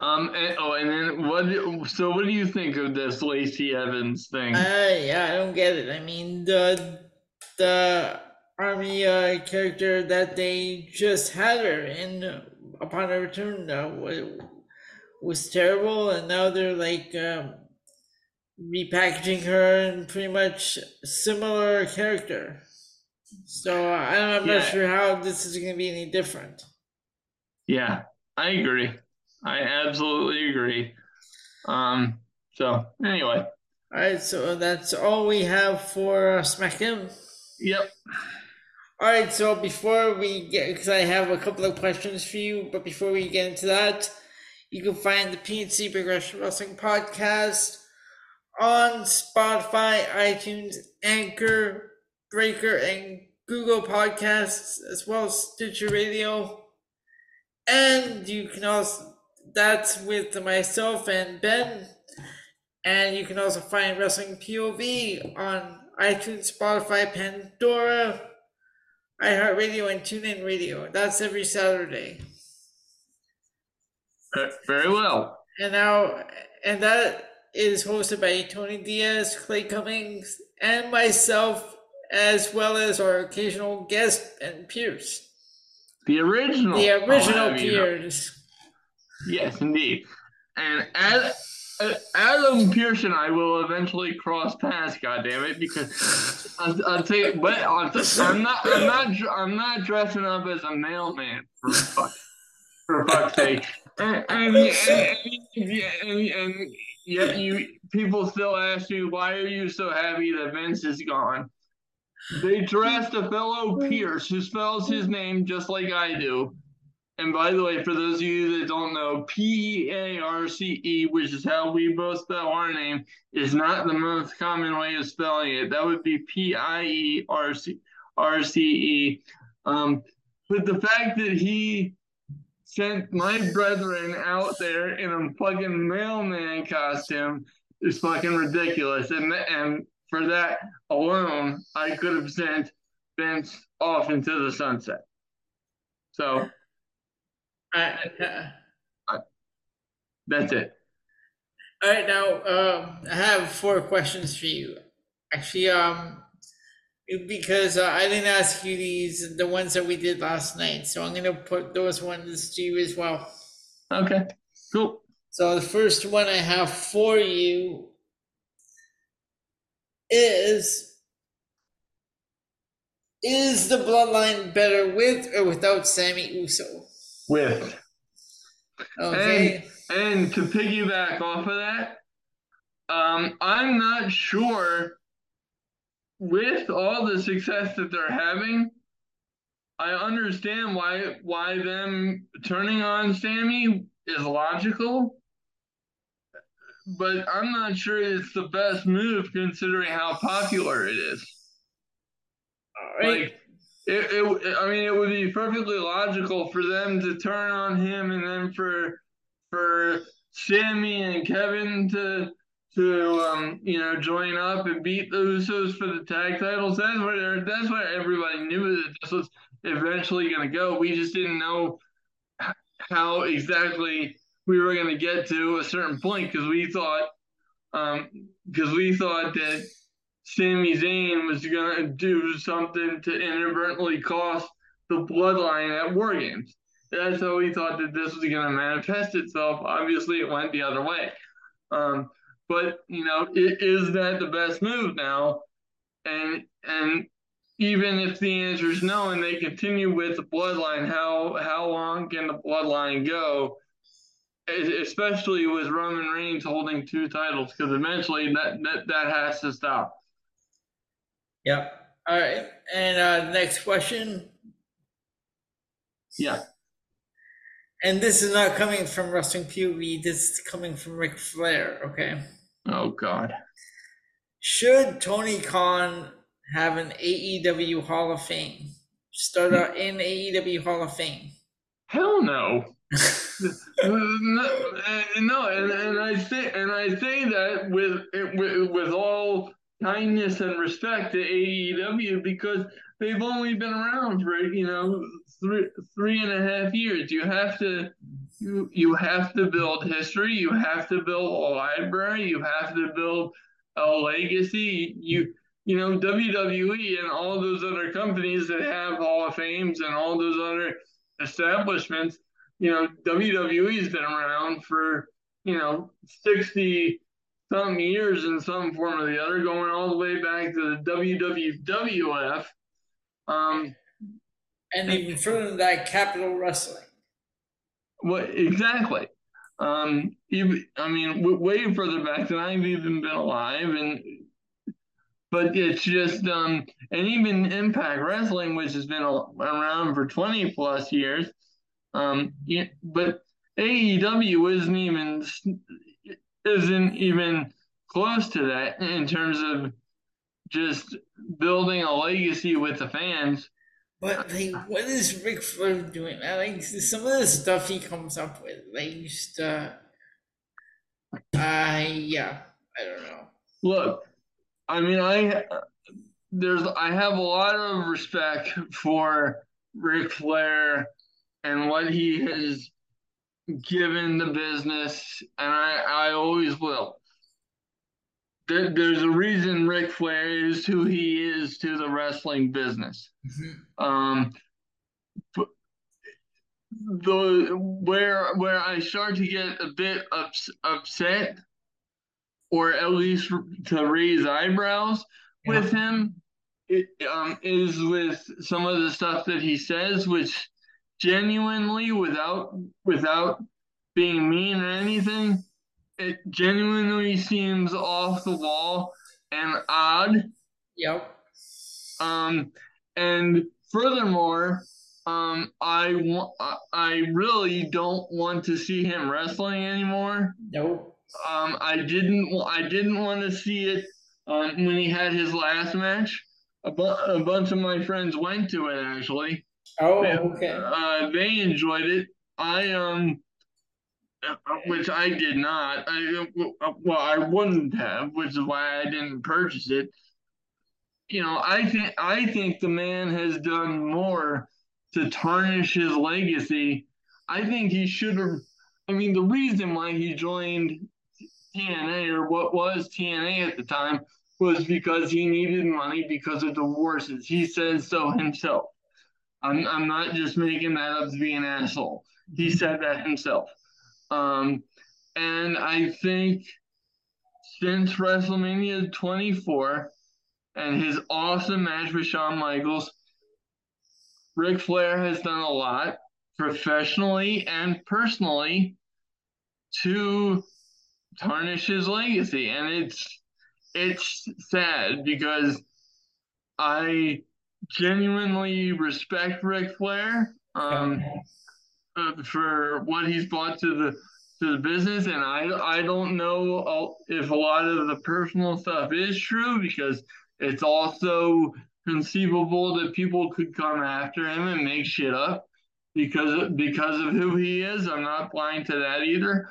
Um, and, oh, and then what? So, what do you think of this Lacey Evans thing? Uh, yeah, I don't get it. I mean, the the army uh, character that they just had her in upon her return uh, was, was terrible, and now they're like um, repackaging her in pretty much similar character. So I don't, I'm Yeah. not sure how this is going to be any different. Yeah, I agree. I absolutely agree. Um, so anyway, All right, so that's all we have for uh, SmackDown. yep. All right, so before we get, because I have a couple of questions for you, but before we get into that, you can find the PNC Progression Wrestling Podcast on Spotify, iTunes, Anchor, Breaker, and Google Podcasts, as well as Stitcher Radio. And you can also, that's with myself and Ben. And you can also find Wrestling POV on iTunes, Spotify, Pandora, iHeartRadio, and TuneIn Radio. That's every Saturday. Very well. And now, and that is hosted by Tony Diaz, Clay Cummings, and myself, as well as our occasional guest, Ben Pearce. The original. The original have you know. Pearce. Yes, indeed. And Ad, uh, Adam Pearce and I will eventually cross paths. God damn it! Because I'll, I'll tell you, but I'll t- I'm not. I'm not. I'm not dressing up as a mailman for fuck. For fuck's sake. And, and, and, and, and, and yet you people still ask me why are you so happy that Vince is gone? They dressed a fellow Pearce who spells his name just like I do. And by the way, for those of you that don't know, P E A R C E, which is how we both spell our name, is not the most common way of spelling it. That would be P I E R C R C E. Um, but the fact that he sent my brethren out there in a fucking mailman costume is fucking ridiculous. And and for that alone, I could have sent Vince off into the sunset. So I, uh, that's it. all right, now um, I have four questions for you. Actually, um, because uh, I didn't ask you these, the ones that we did last night, so I'm gonna put those ones to you as well. Okay, cool. So the first one I have for you is Is the bloodline better with or without Sami Uso? With Okay. and to piggyback off of that, um, I'm not sure with all the success that they're having. I understand why why them turning on Sami is logical, but I'm not sure it's the best move considering how popular it is. Right. Like, it, it, I mean, it would be perfectly logical for them to turn on him, and then for for Sami and Kevin to to um, you know join up and beat the Usos for the tag titles. That's where that's where everybody knew that this was eventually going to go. We just didn't know how exactly we were going to get to a certain point because we thought um because we thought that Sami Zayn was going to do something to inadvertently cost the bloodline at War Games. that's how we thought that this was going to manifest itself. Obviously, it went the other way. Um, but you know, it, is that the best move now? And and even if the answer is no, and they continue with the bloodline, how how long can the bloodline go? Especially with Roman Reigns holding two titles, because eventually that, that that has to stop. Yep. All right. And uh, next question. Yeah. And this is not coming from Wrestling POV. This is coming from Ric Flair. Okay. Oh God. Should Tony Khan have an AEW Hall of Fame? Start out in AEW Hall of Fame. Hell no. [LAUGHS] no, no, and, and I say and I say that with with with all kindness and respect to AEW because they've only been around for you know three three and a half years. You have to you you have to build history. You have to build a library. You have to build a legacy. You you know WWE and all those other companies that have Hall of Fames and all those other establishments. You know WWE's been around for you know sixty some years in some form or the other, going all the way back to the WWF. Um, and even further than that, Capitol Wrestling. What exactly? Um, even, I mean, way further back than I've even been alive, and but it's just um, and even Impact Wrestling, which has been around for twenty plus years, um, yeah, but AEW isn't even isn't even close to that in terms of just building a legacy with the fans. But like, what is Ric Flair doing? I like some of the stuff he comes up with. Like, just uh, I yeah, I don't know. Look, I mean, I there's I have a lot of respect for Ric Flair and what he has given the business, and I, I always will. There, there's a reason Ric Flair is who he is to the wrestling business. Mm-hmm. Um, the where where I start to get a bit ups, upset, or at least to raise eyebrows yeah. with him, it um, is with some of the stuff that he says, which genuinely without without being mean or anything it genuinely seems off the wall and odd. Yep. Um and furthermore um i want i really don't want to see him wrestling anymore. Nope. Um i didn't i didn't want to see it um when he had his last match. A, bu- a bunch of my friends went to it actually. Oh, okay. Uh, they enjoyed it. I um, Uh, which I did not. I uh, uh, well, I wouldn't have, which is why I didn't purchase it. You know, I think I think the man has done more to tarnish his legacy. I think he should have. I mean, the reason why he joined TNA or what was TNA at the time was because he needed money because of divorces. He says so himself. I'm I'm not just making that up to be an asshole. He said that himself. Um, and I think since WrestleMania 24 and his awesome match with Shawn Michaels, Ric Flair has done a lot professionally and personally to tarnish his legacy. And it's it's sad because I genuinely respect Ric Flair um, for what he's brought to the to the business, and I I don't know if a lot of the personal stuff is true because it's also conceivable that people could come after him and make shit up because because of who he is. I'm not blind to that either.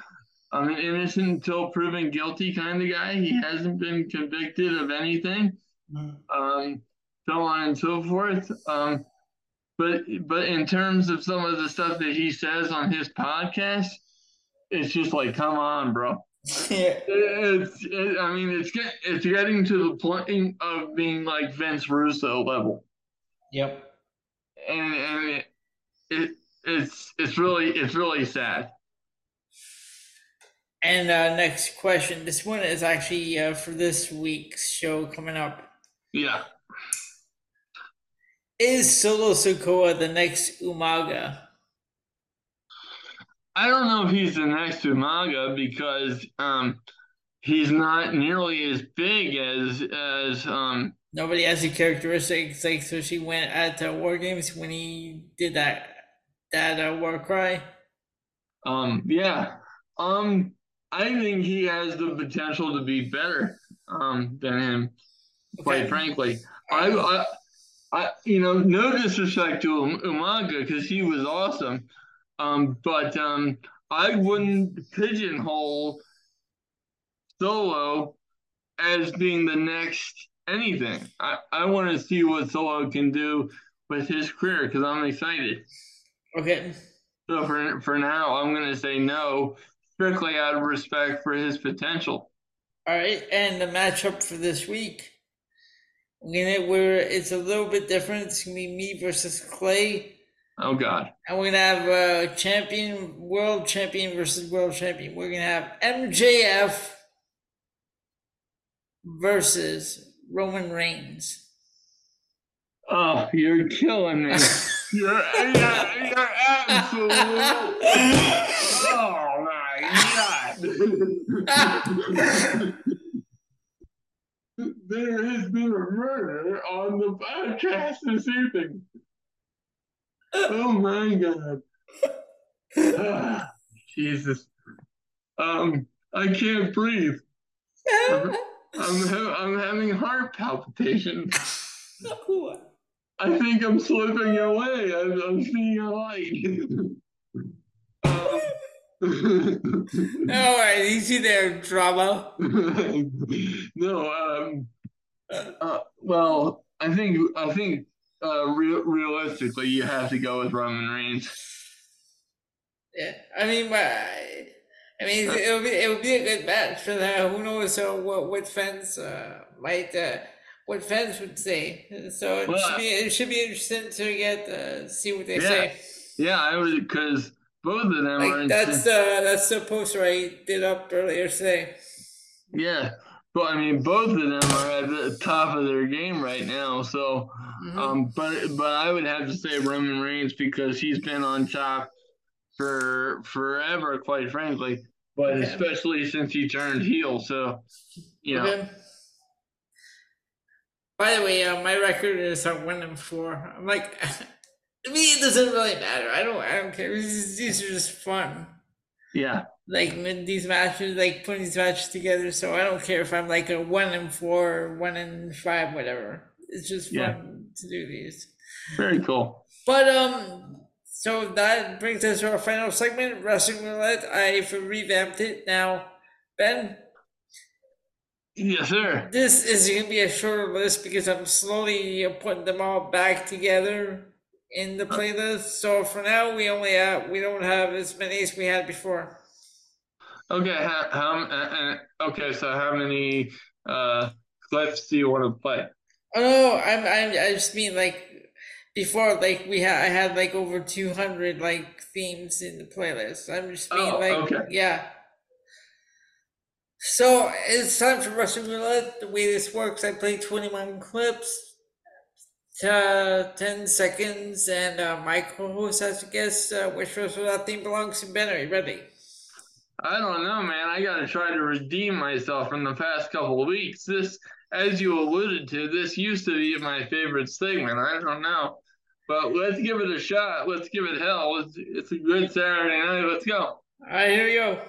I'm an innocent until proven guilty kind of guy. He hasn't been convicted of anything. Mm. Um, so on and so forth. Um, but but in terms of some of the stuff that he says on his podcast, it's just like, come on, bro. Yeah. [LAUGHS] It's it, I mean it's get, it's getting to the point of being like Vince Russo level. Yep. And and it, it it's it's really it's really sad. And uh, next question. This one is actually uh, for this week's show coming up. Yeah. Is Solo Sikoa the next Umaga? I don't know if he's the next Umaga because um, he's not nearly as big as as um. Nobody has the characteristics like so. She went at uh, War Games when he did that that uh, War Cry. Um. Yeah. Um. I think he has the potential to be better um than him. Quite Okay. frankly, I, I, I, you know, no disrespect to Um- Umaga because he was awesome, um, but um, I wouldn't pigeonhole Solo as being the next anything. I, I want to see what Solo can do with his career because I'm excited. Okay. So for for now, I'm gonna say no, strictly out of respect for his potential. All right, and the matchup for this week, we're gonna where it's a little bit different. It's gonna be me versus Clay, Oh God. and we're gonna have uh, champion, world champion versus world champion. We're gonna have MJF versus Roman Reigns. Oh, you're killing me. You're, [LAUGHS] you're, you're absolute. [LAUGHS] Oh my God. [LAUGHS] there has been a murder on the podcast this evening. Oh my God. Ah, Jesus. Um, I can't breathe. I'm, ha- I'm having heart palpitations. [LAUGHS] I think I'm slipping away. I'm, I'm seeing a light. [LAUGHS] All right, [LAUGHS] easy there, drama. no, um, uh, well, I think I think uh, re- realistically, you have to go with Roman Reigns. Yeah, I mean, but I I mean, it'll be it will be a good match for that. Who knows uh, what what fans uh, might uh, what fans would say. So it Well, should be it should be interesting to get uh, see what they Yeah. say. Yeah, I was because both of them are. Like in- that's uh that's the poster I did up earlier today. yeah, but I mean, both of them are at the top of their game right now. So, Mhm. um, but but I would have to say Roman Reigns because he's been on top for forever, quite frankly. But Okay. especially since he turned heel, so you know. Okay. By the way, uh, my record is uh, one and four. I'm like, [LAUGHS] to me, it doesn't really matter. I don't, I don't care. These, these are just fun. Yeah, like these matches, like putting these matches together. So I don't care if I'm like a one and four, or one and five, whatever. It's just fun Yeah. to do these. very cool. But um, so that brings us to our final segment, wrestling roulette. I've revamped it now. Ben, Yes, sir. this is gonna be a shorter list because I'm slowly putting them all back together in the playlist. So for now, we only have we don't have as many as we had before. Okay, how, how uh, uh, okay? So how many uh clips do you want to play? Oh no, I'm, I'm I just mean like before, like we had I had like over two hundred like themes in the playlist. I'm just being Oh, like okay. yeah. So it's time for Russian roulette. The way this works, I play twenty one clips, to ten seconds, and uh, my co-host has to guess uh, which Russian roulette theme belongs to Ben. Are you ready? I don't know, man. I gotta try to redeem myself from the past couple of weeks. This, as you alluded to, this used to be my favorite segment. I don't know, but let's give it a shot. Let's give it hell. It's, it's a good Saturday night. Let's go. All right, here we go.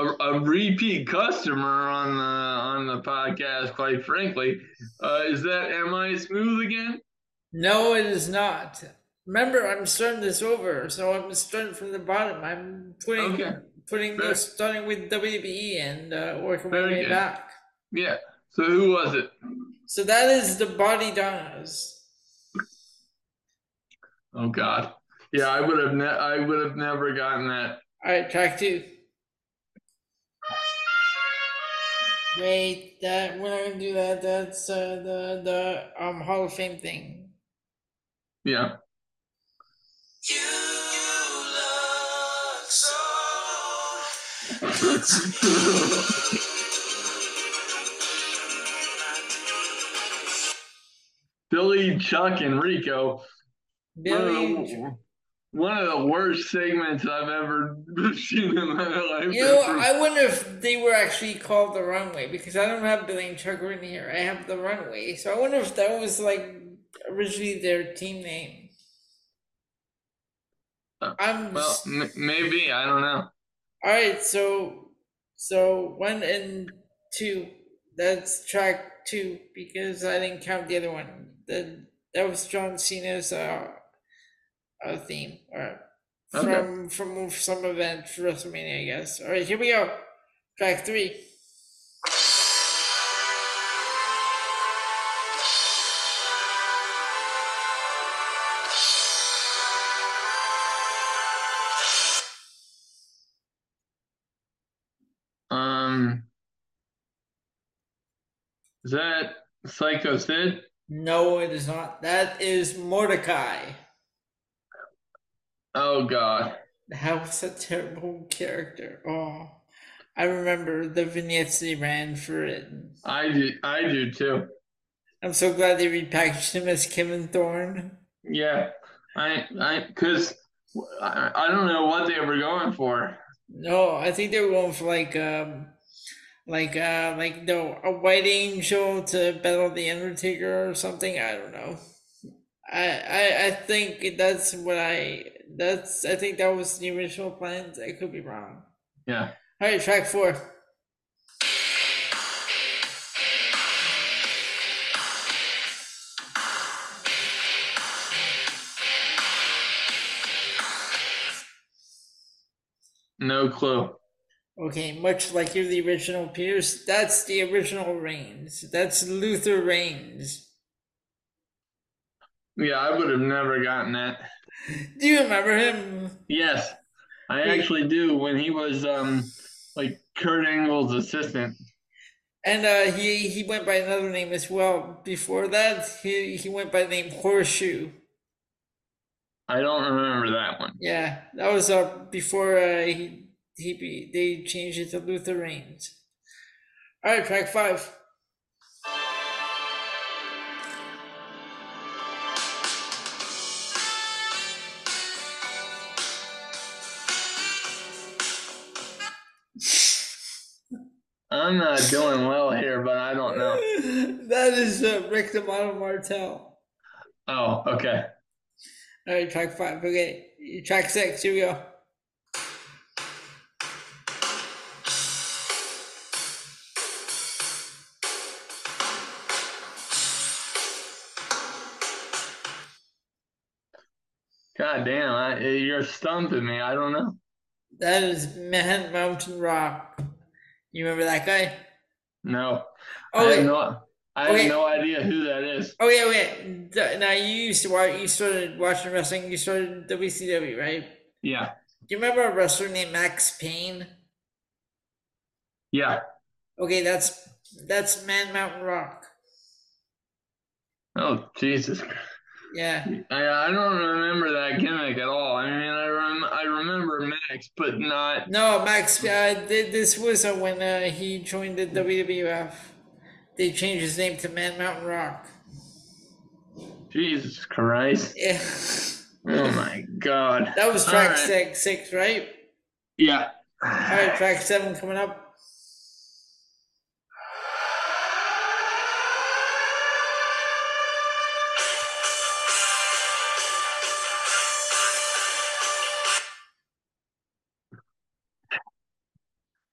A, a repeat customer on the on the podcast, quite frankly. Uh, is that Am I Smooth again? No, it is not. Remember, I'm starting this over, so I'm starting from the bottom. I'm putting Okay. putting Fair. this starting with WWE and uh, working my way good. back. Yeah. So who was it? So that is the Bodydonnas. Oh God. Yeah, I would have ne- I would have never gotten that All right, track two. Wait, that we're not gonna do that. That's uh, the the um Hall of Fame thing. Yeah. [LAUGHS] Billy, Chuck, and Rico. Billy, One of, the, one of the worst segments I've ever [LAUGHS] seen in my life. you know, I wonder if they were actually called the Runway because I don't have Billy and Chuck written here. I have the Runway, so I wonder if that was like originally their team name. Uh, I'm well, m- maybe I don't know. All right, so so one and two. That's track two because I didn't count the other one. The that was John Cena's uh, uh theme or Okay. from from some event for WrestleMania, I guess. All right, here we go. Track three. Um, is that Psycho Sid? No, it is not. That is Mordecai. Oh God. That was a terrible character. Oh, I remember the vignettes they ran for it. I do. I do too. I'm so glad they repackaged him as Kevin Thorn. Yeah. I. I. Cause I, I don't know what they were going for. No, I think they were going for like um like uh like the a white angel to battle the Undertaker or something. I don't know. I I, I think that's what I that's I think that was the original plans. I could be wrong. Yeah. All right, track four. No clue. Okay, much like you're the original Pearce, that's the original Reigns. That's Luther Reigns. Yeah, I would have never gotten that. Do you remember him? Yes, I actually do. When he was um like Kurt Angle's assistant. And uh, he he went by another name as well. Before that, he he went by the name Horshu. I don't remember that one. Yeah, that was uh before uh, he he be, they changed it to Luther Reigns. All right, track five. I'm not doing well here, but I don't know. [LAUGHS] that is uh, Rick the Model Martel. Oh, okay. All right, track five. Okay, track six. Here we go. God damn, I, you're stumping me. I don't know. That is Man Mountain Rock. You remember that guy? No. Oh I wait. have no. I Okay. have no idea who that is. Oh yeah, wait. Now you used to watch. You started watching wrestling. You started WCW, right? Yeah. Do you remember a wrestler named Max Payne? Yeah. Okay, that's that's Man Mountain Rock. Oh Jesus. Yeah. I I don't remember that gimmick at all. I mean, I rem- I remember Max, but not. No, Max. Uh, th- this was uh, when uh, he joined the WWF. They changed his name to Man Mountain Rock. Jesus Christ. Yeah. Oh my God. That was track right. six, six, right? Yeah. All right, track seven coming up.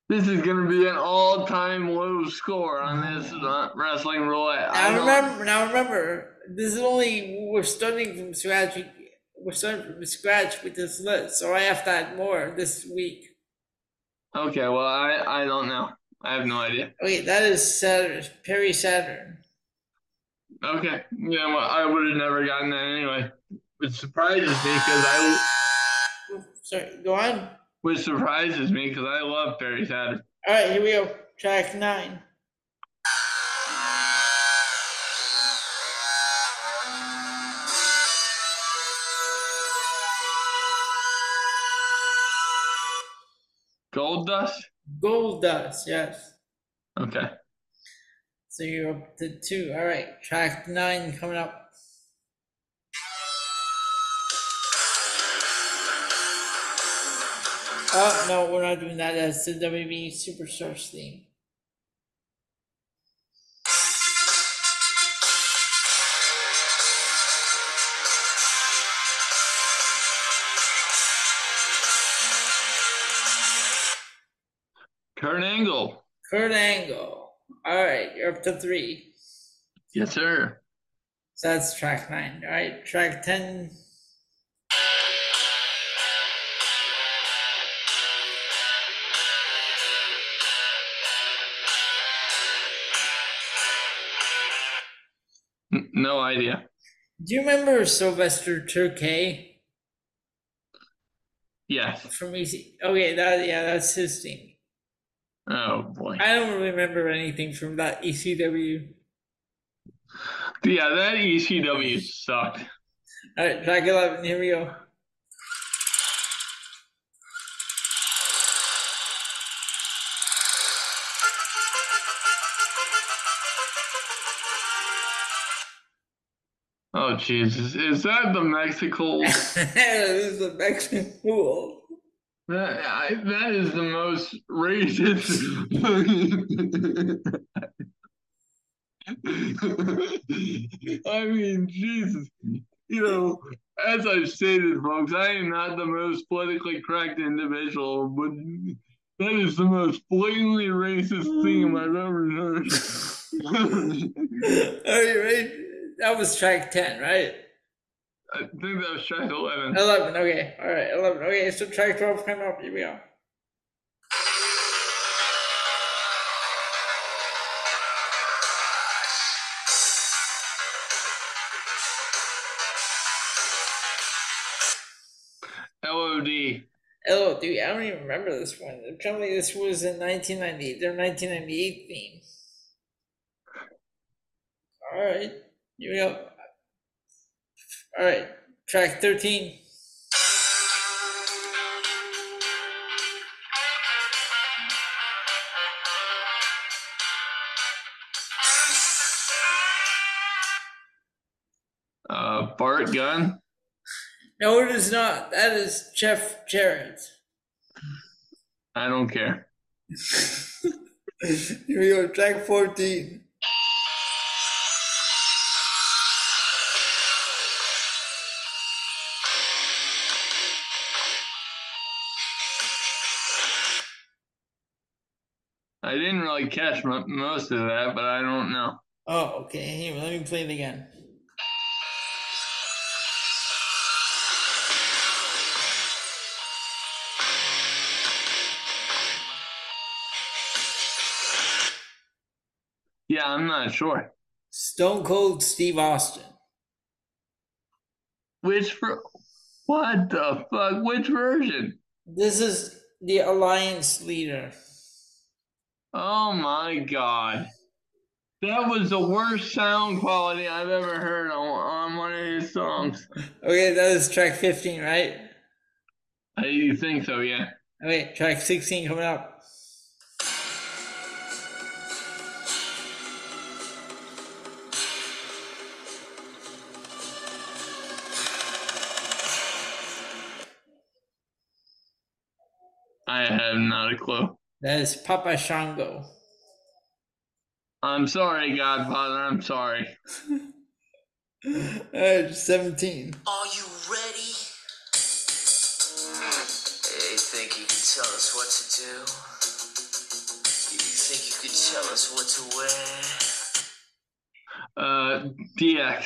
This is gonna be an all-time low score on this uh, wrestling roulette. I Now remember, now remember, this is only we're starting from scratch. We're starting from scratch with this list, so I have to add more this week. Okay, well, I I don't know. I have no idea. Okay, that is Saturn, Perry Saturn. Okay, yeah, well, I would have never gotten that anyway. It surprises me because I Sorry, go on. Which surprises me because I love Perry Saturn. All right, here we go. Track nine. Gold Dust? Gold Dust, yes. Okay. So you're up to two. All right, track nine coming up. Oh, no, we're not doing that. That's the WB Superstars theme. Kurt Angle. Kurt Angle. All right, you're up to three. Yes, sir. So that's track nine. All right, track 10. No idea. Do you remember Sylvester Terkay Yes. from EC? Okay, that yeah, that's his theme. Oh boy. I don't remember anything from that ECW. Yeah, that ECW sucked. All right, 11. Here we go. Oh Jesus. Is that the Mexico? [LAUGHS] this is a Mexican pool. That, I, that is the most racist. [LAUGHS] I mean, Jesus. You know, as I've stated, folks, I am not the most politically correct individual, but that is the most blatantly racist thing I've ever heard. [LAUGHS] Are you ready? That was track 10, right? I think that was track 11. 11, okay. All right, 11. Okay, so track 12 coming up. Here we go. LOD. Dude, I don't even remember this one. Apparently, this was in 1998, their 1998 theme. All right, here we go. All right, track 13. Uh, Bart Gunn. No, it is not. That is Jeff Jarrett. I don't care. [LAUGHS] Here we go, track 14. Didn't really catch mo- most of that, but I don't know. Oh, okay. Here, let me play it again. Yeah, I'm not sure. Stone Cold Steve Austin. Which for what the fuck? Which version? This is the Alliance leader. Oh my god. That was the worst sound quality I've ever heard on, on one of his songs. Okay, that is track 15, right? I think so, yeah. Okay, track 16 coming up. I have not a clue. That is Papa Shango. I'm sorry, Godfather. I'm sorry. [LAUGHS] Alright, 17. Are you ready? Hey, think you can tell us what to do? You think you could tell us what to wear? Uh, DX.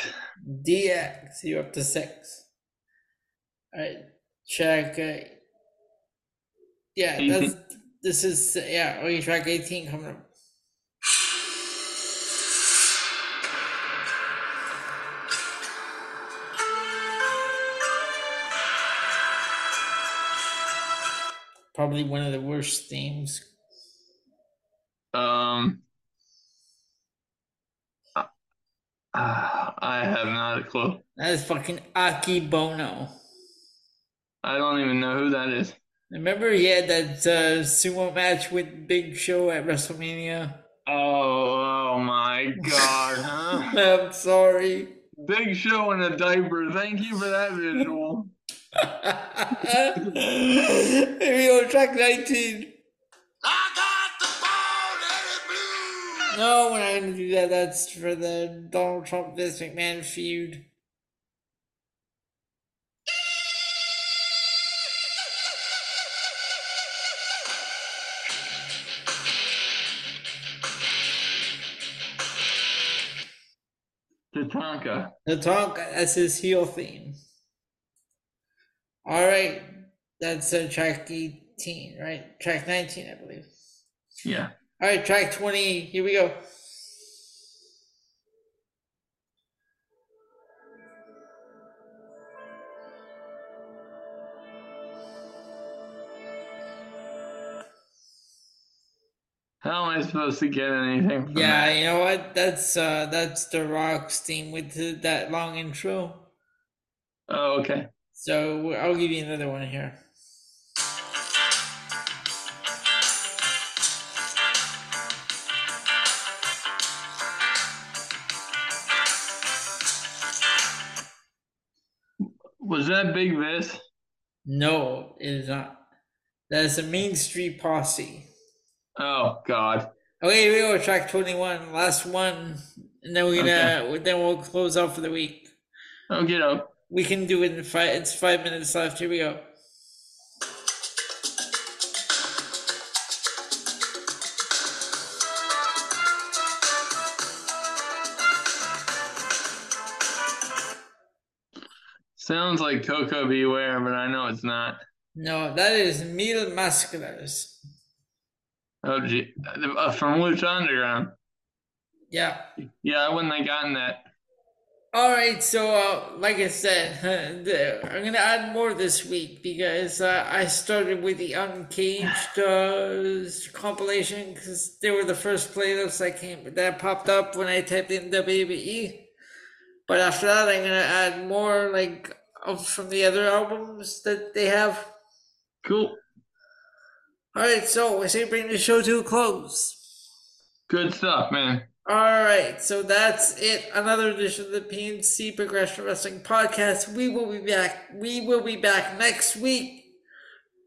DX, you're up to 6. Alright, check. Uh, yeah, that's, this is. Yeah, okay, track 18 coming up. Probably one of the worst themes. Um, uh, I have not a clue. That is fucking Akebono. I don't even know who that is. Remember he had that uh, sumo match with Big Show at WrestleMania? Oh, oh my God, huh? [LAUGHS] I'm sorry. Big Show in a diaper. Thank you for that visual. [LAUGHS] Maybe on track 19. I got the ball, let it blue. No, we're not going to do that. That's for the Donald Trump Vince McMahon feud. Tatanka. The talk, that's his heel theme. All right. That's uh, track 18, right? Track 19, I believe. Yeah. All right, track 20. Here we go. How am I supposed to get anything from Yeah, that? you know what? That's uh that's the Rock's theme with the, that long intro. Oh, okay. So I'll give you another one here. Was that Big Vis? No, it is not. That is a Mean Street Posse. Oh, God. Okay, we go. Track twenty-one, last one, and then we're gonna then we'll close out for the week. Oh, Okay, no. We can do it in five. It's five minutes left. Here we go. Sounds like Koko B. Ware, but I know it's not. No, that is Mil Mascaras. Oh, gee. Uh, from Lucha Underground. Yeah. Yeah, I wouldn't have gotten that. All right, so uh, like I said, [LAUGHS] I'm gonna add more this week because uh, I started with the Uncaged uh, compilation because they were the first playlists that came that popped up when I typed in WWE. But after that, I'm gonna add more like from the other albums that they have. Cool. All right, so I say bring the show to a close. Good stuff, man. All right, so that's it. Another edition of the PNC Progression Wrestling Podcast. We will be back. We will be back next week.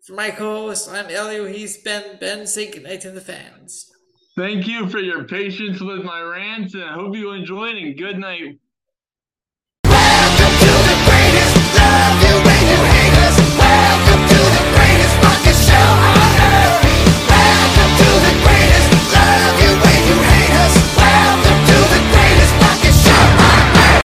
For my co-host, I'm Elio. He's been Ben. Say goodnight to the fans. Thank you for your patience with my rants, and I hope you enjoyed. And good night.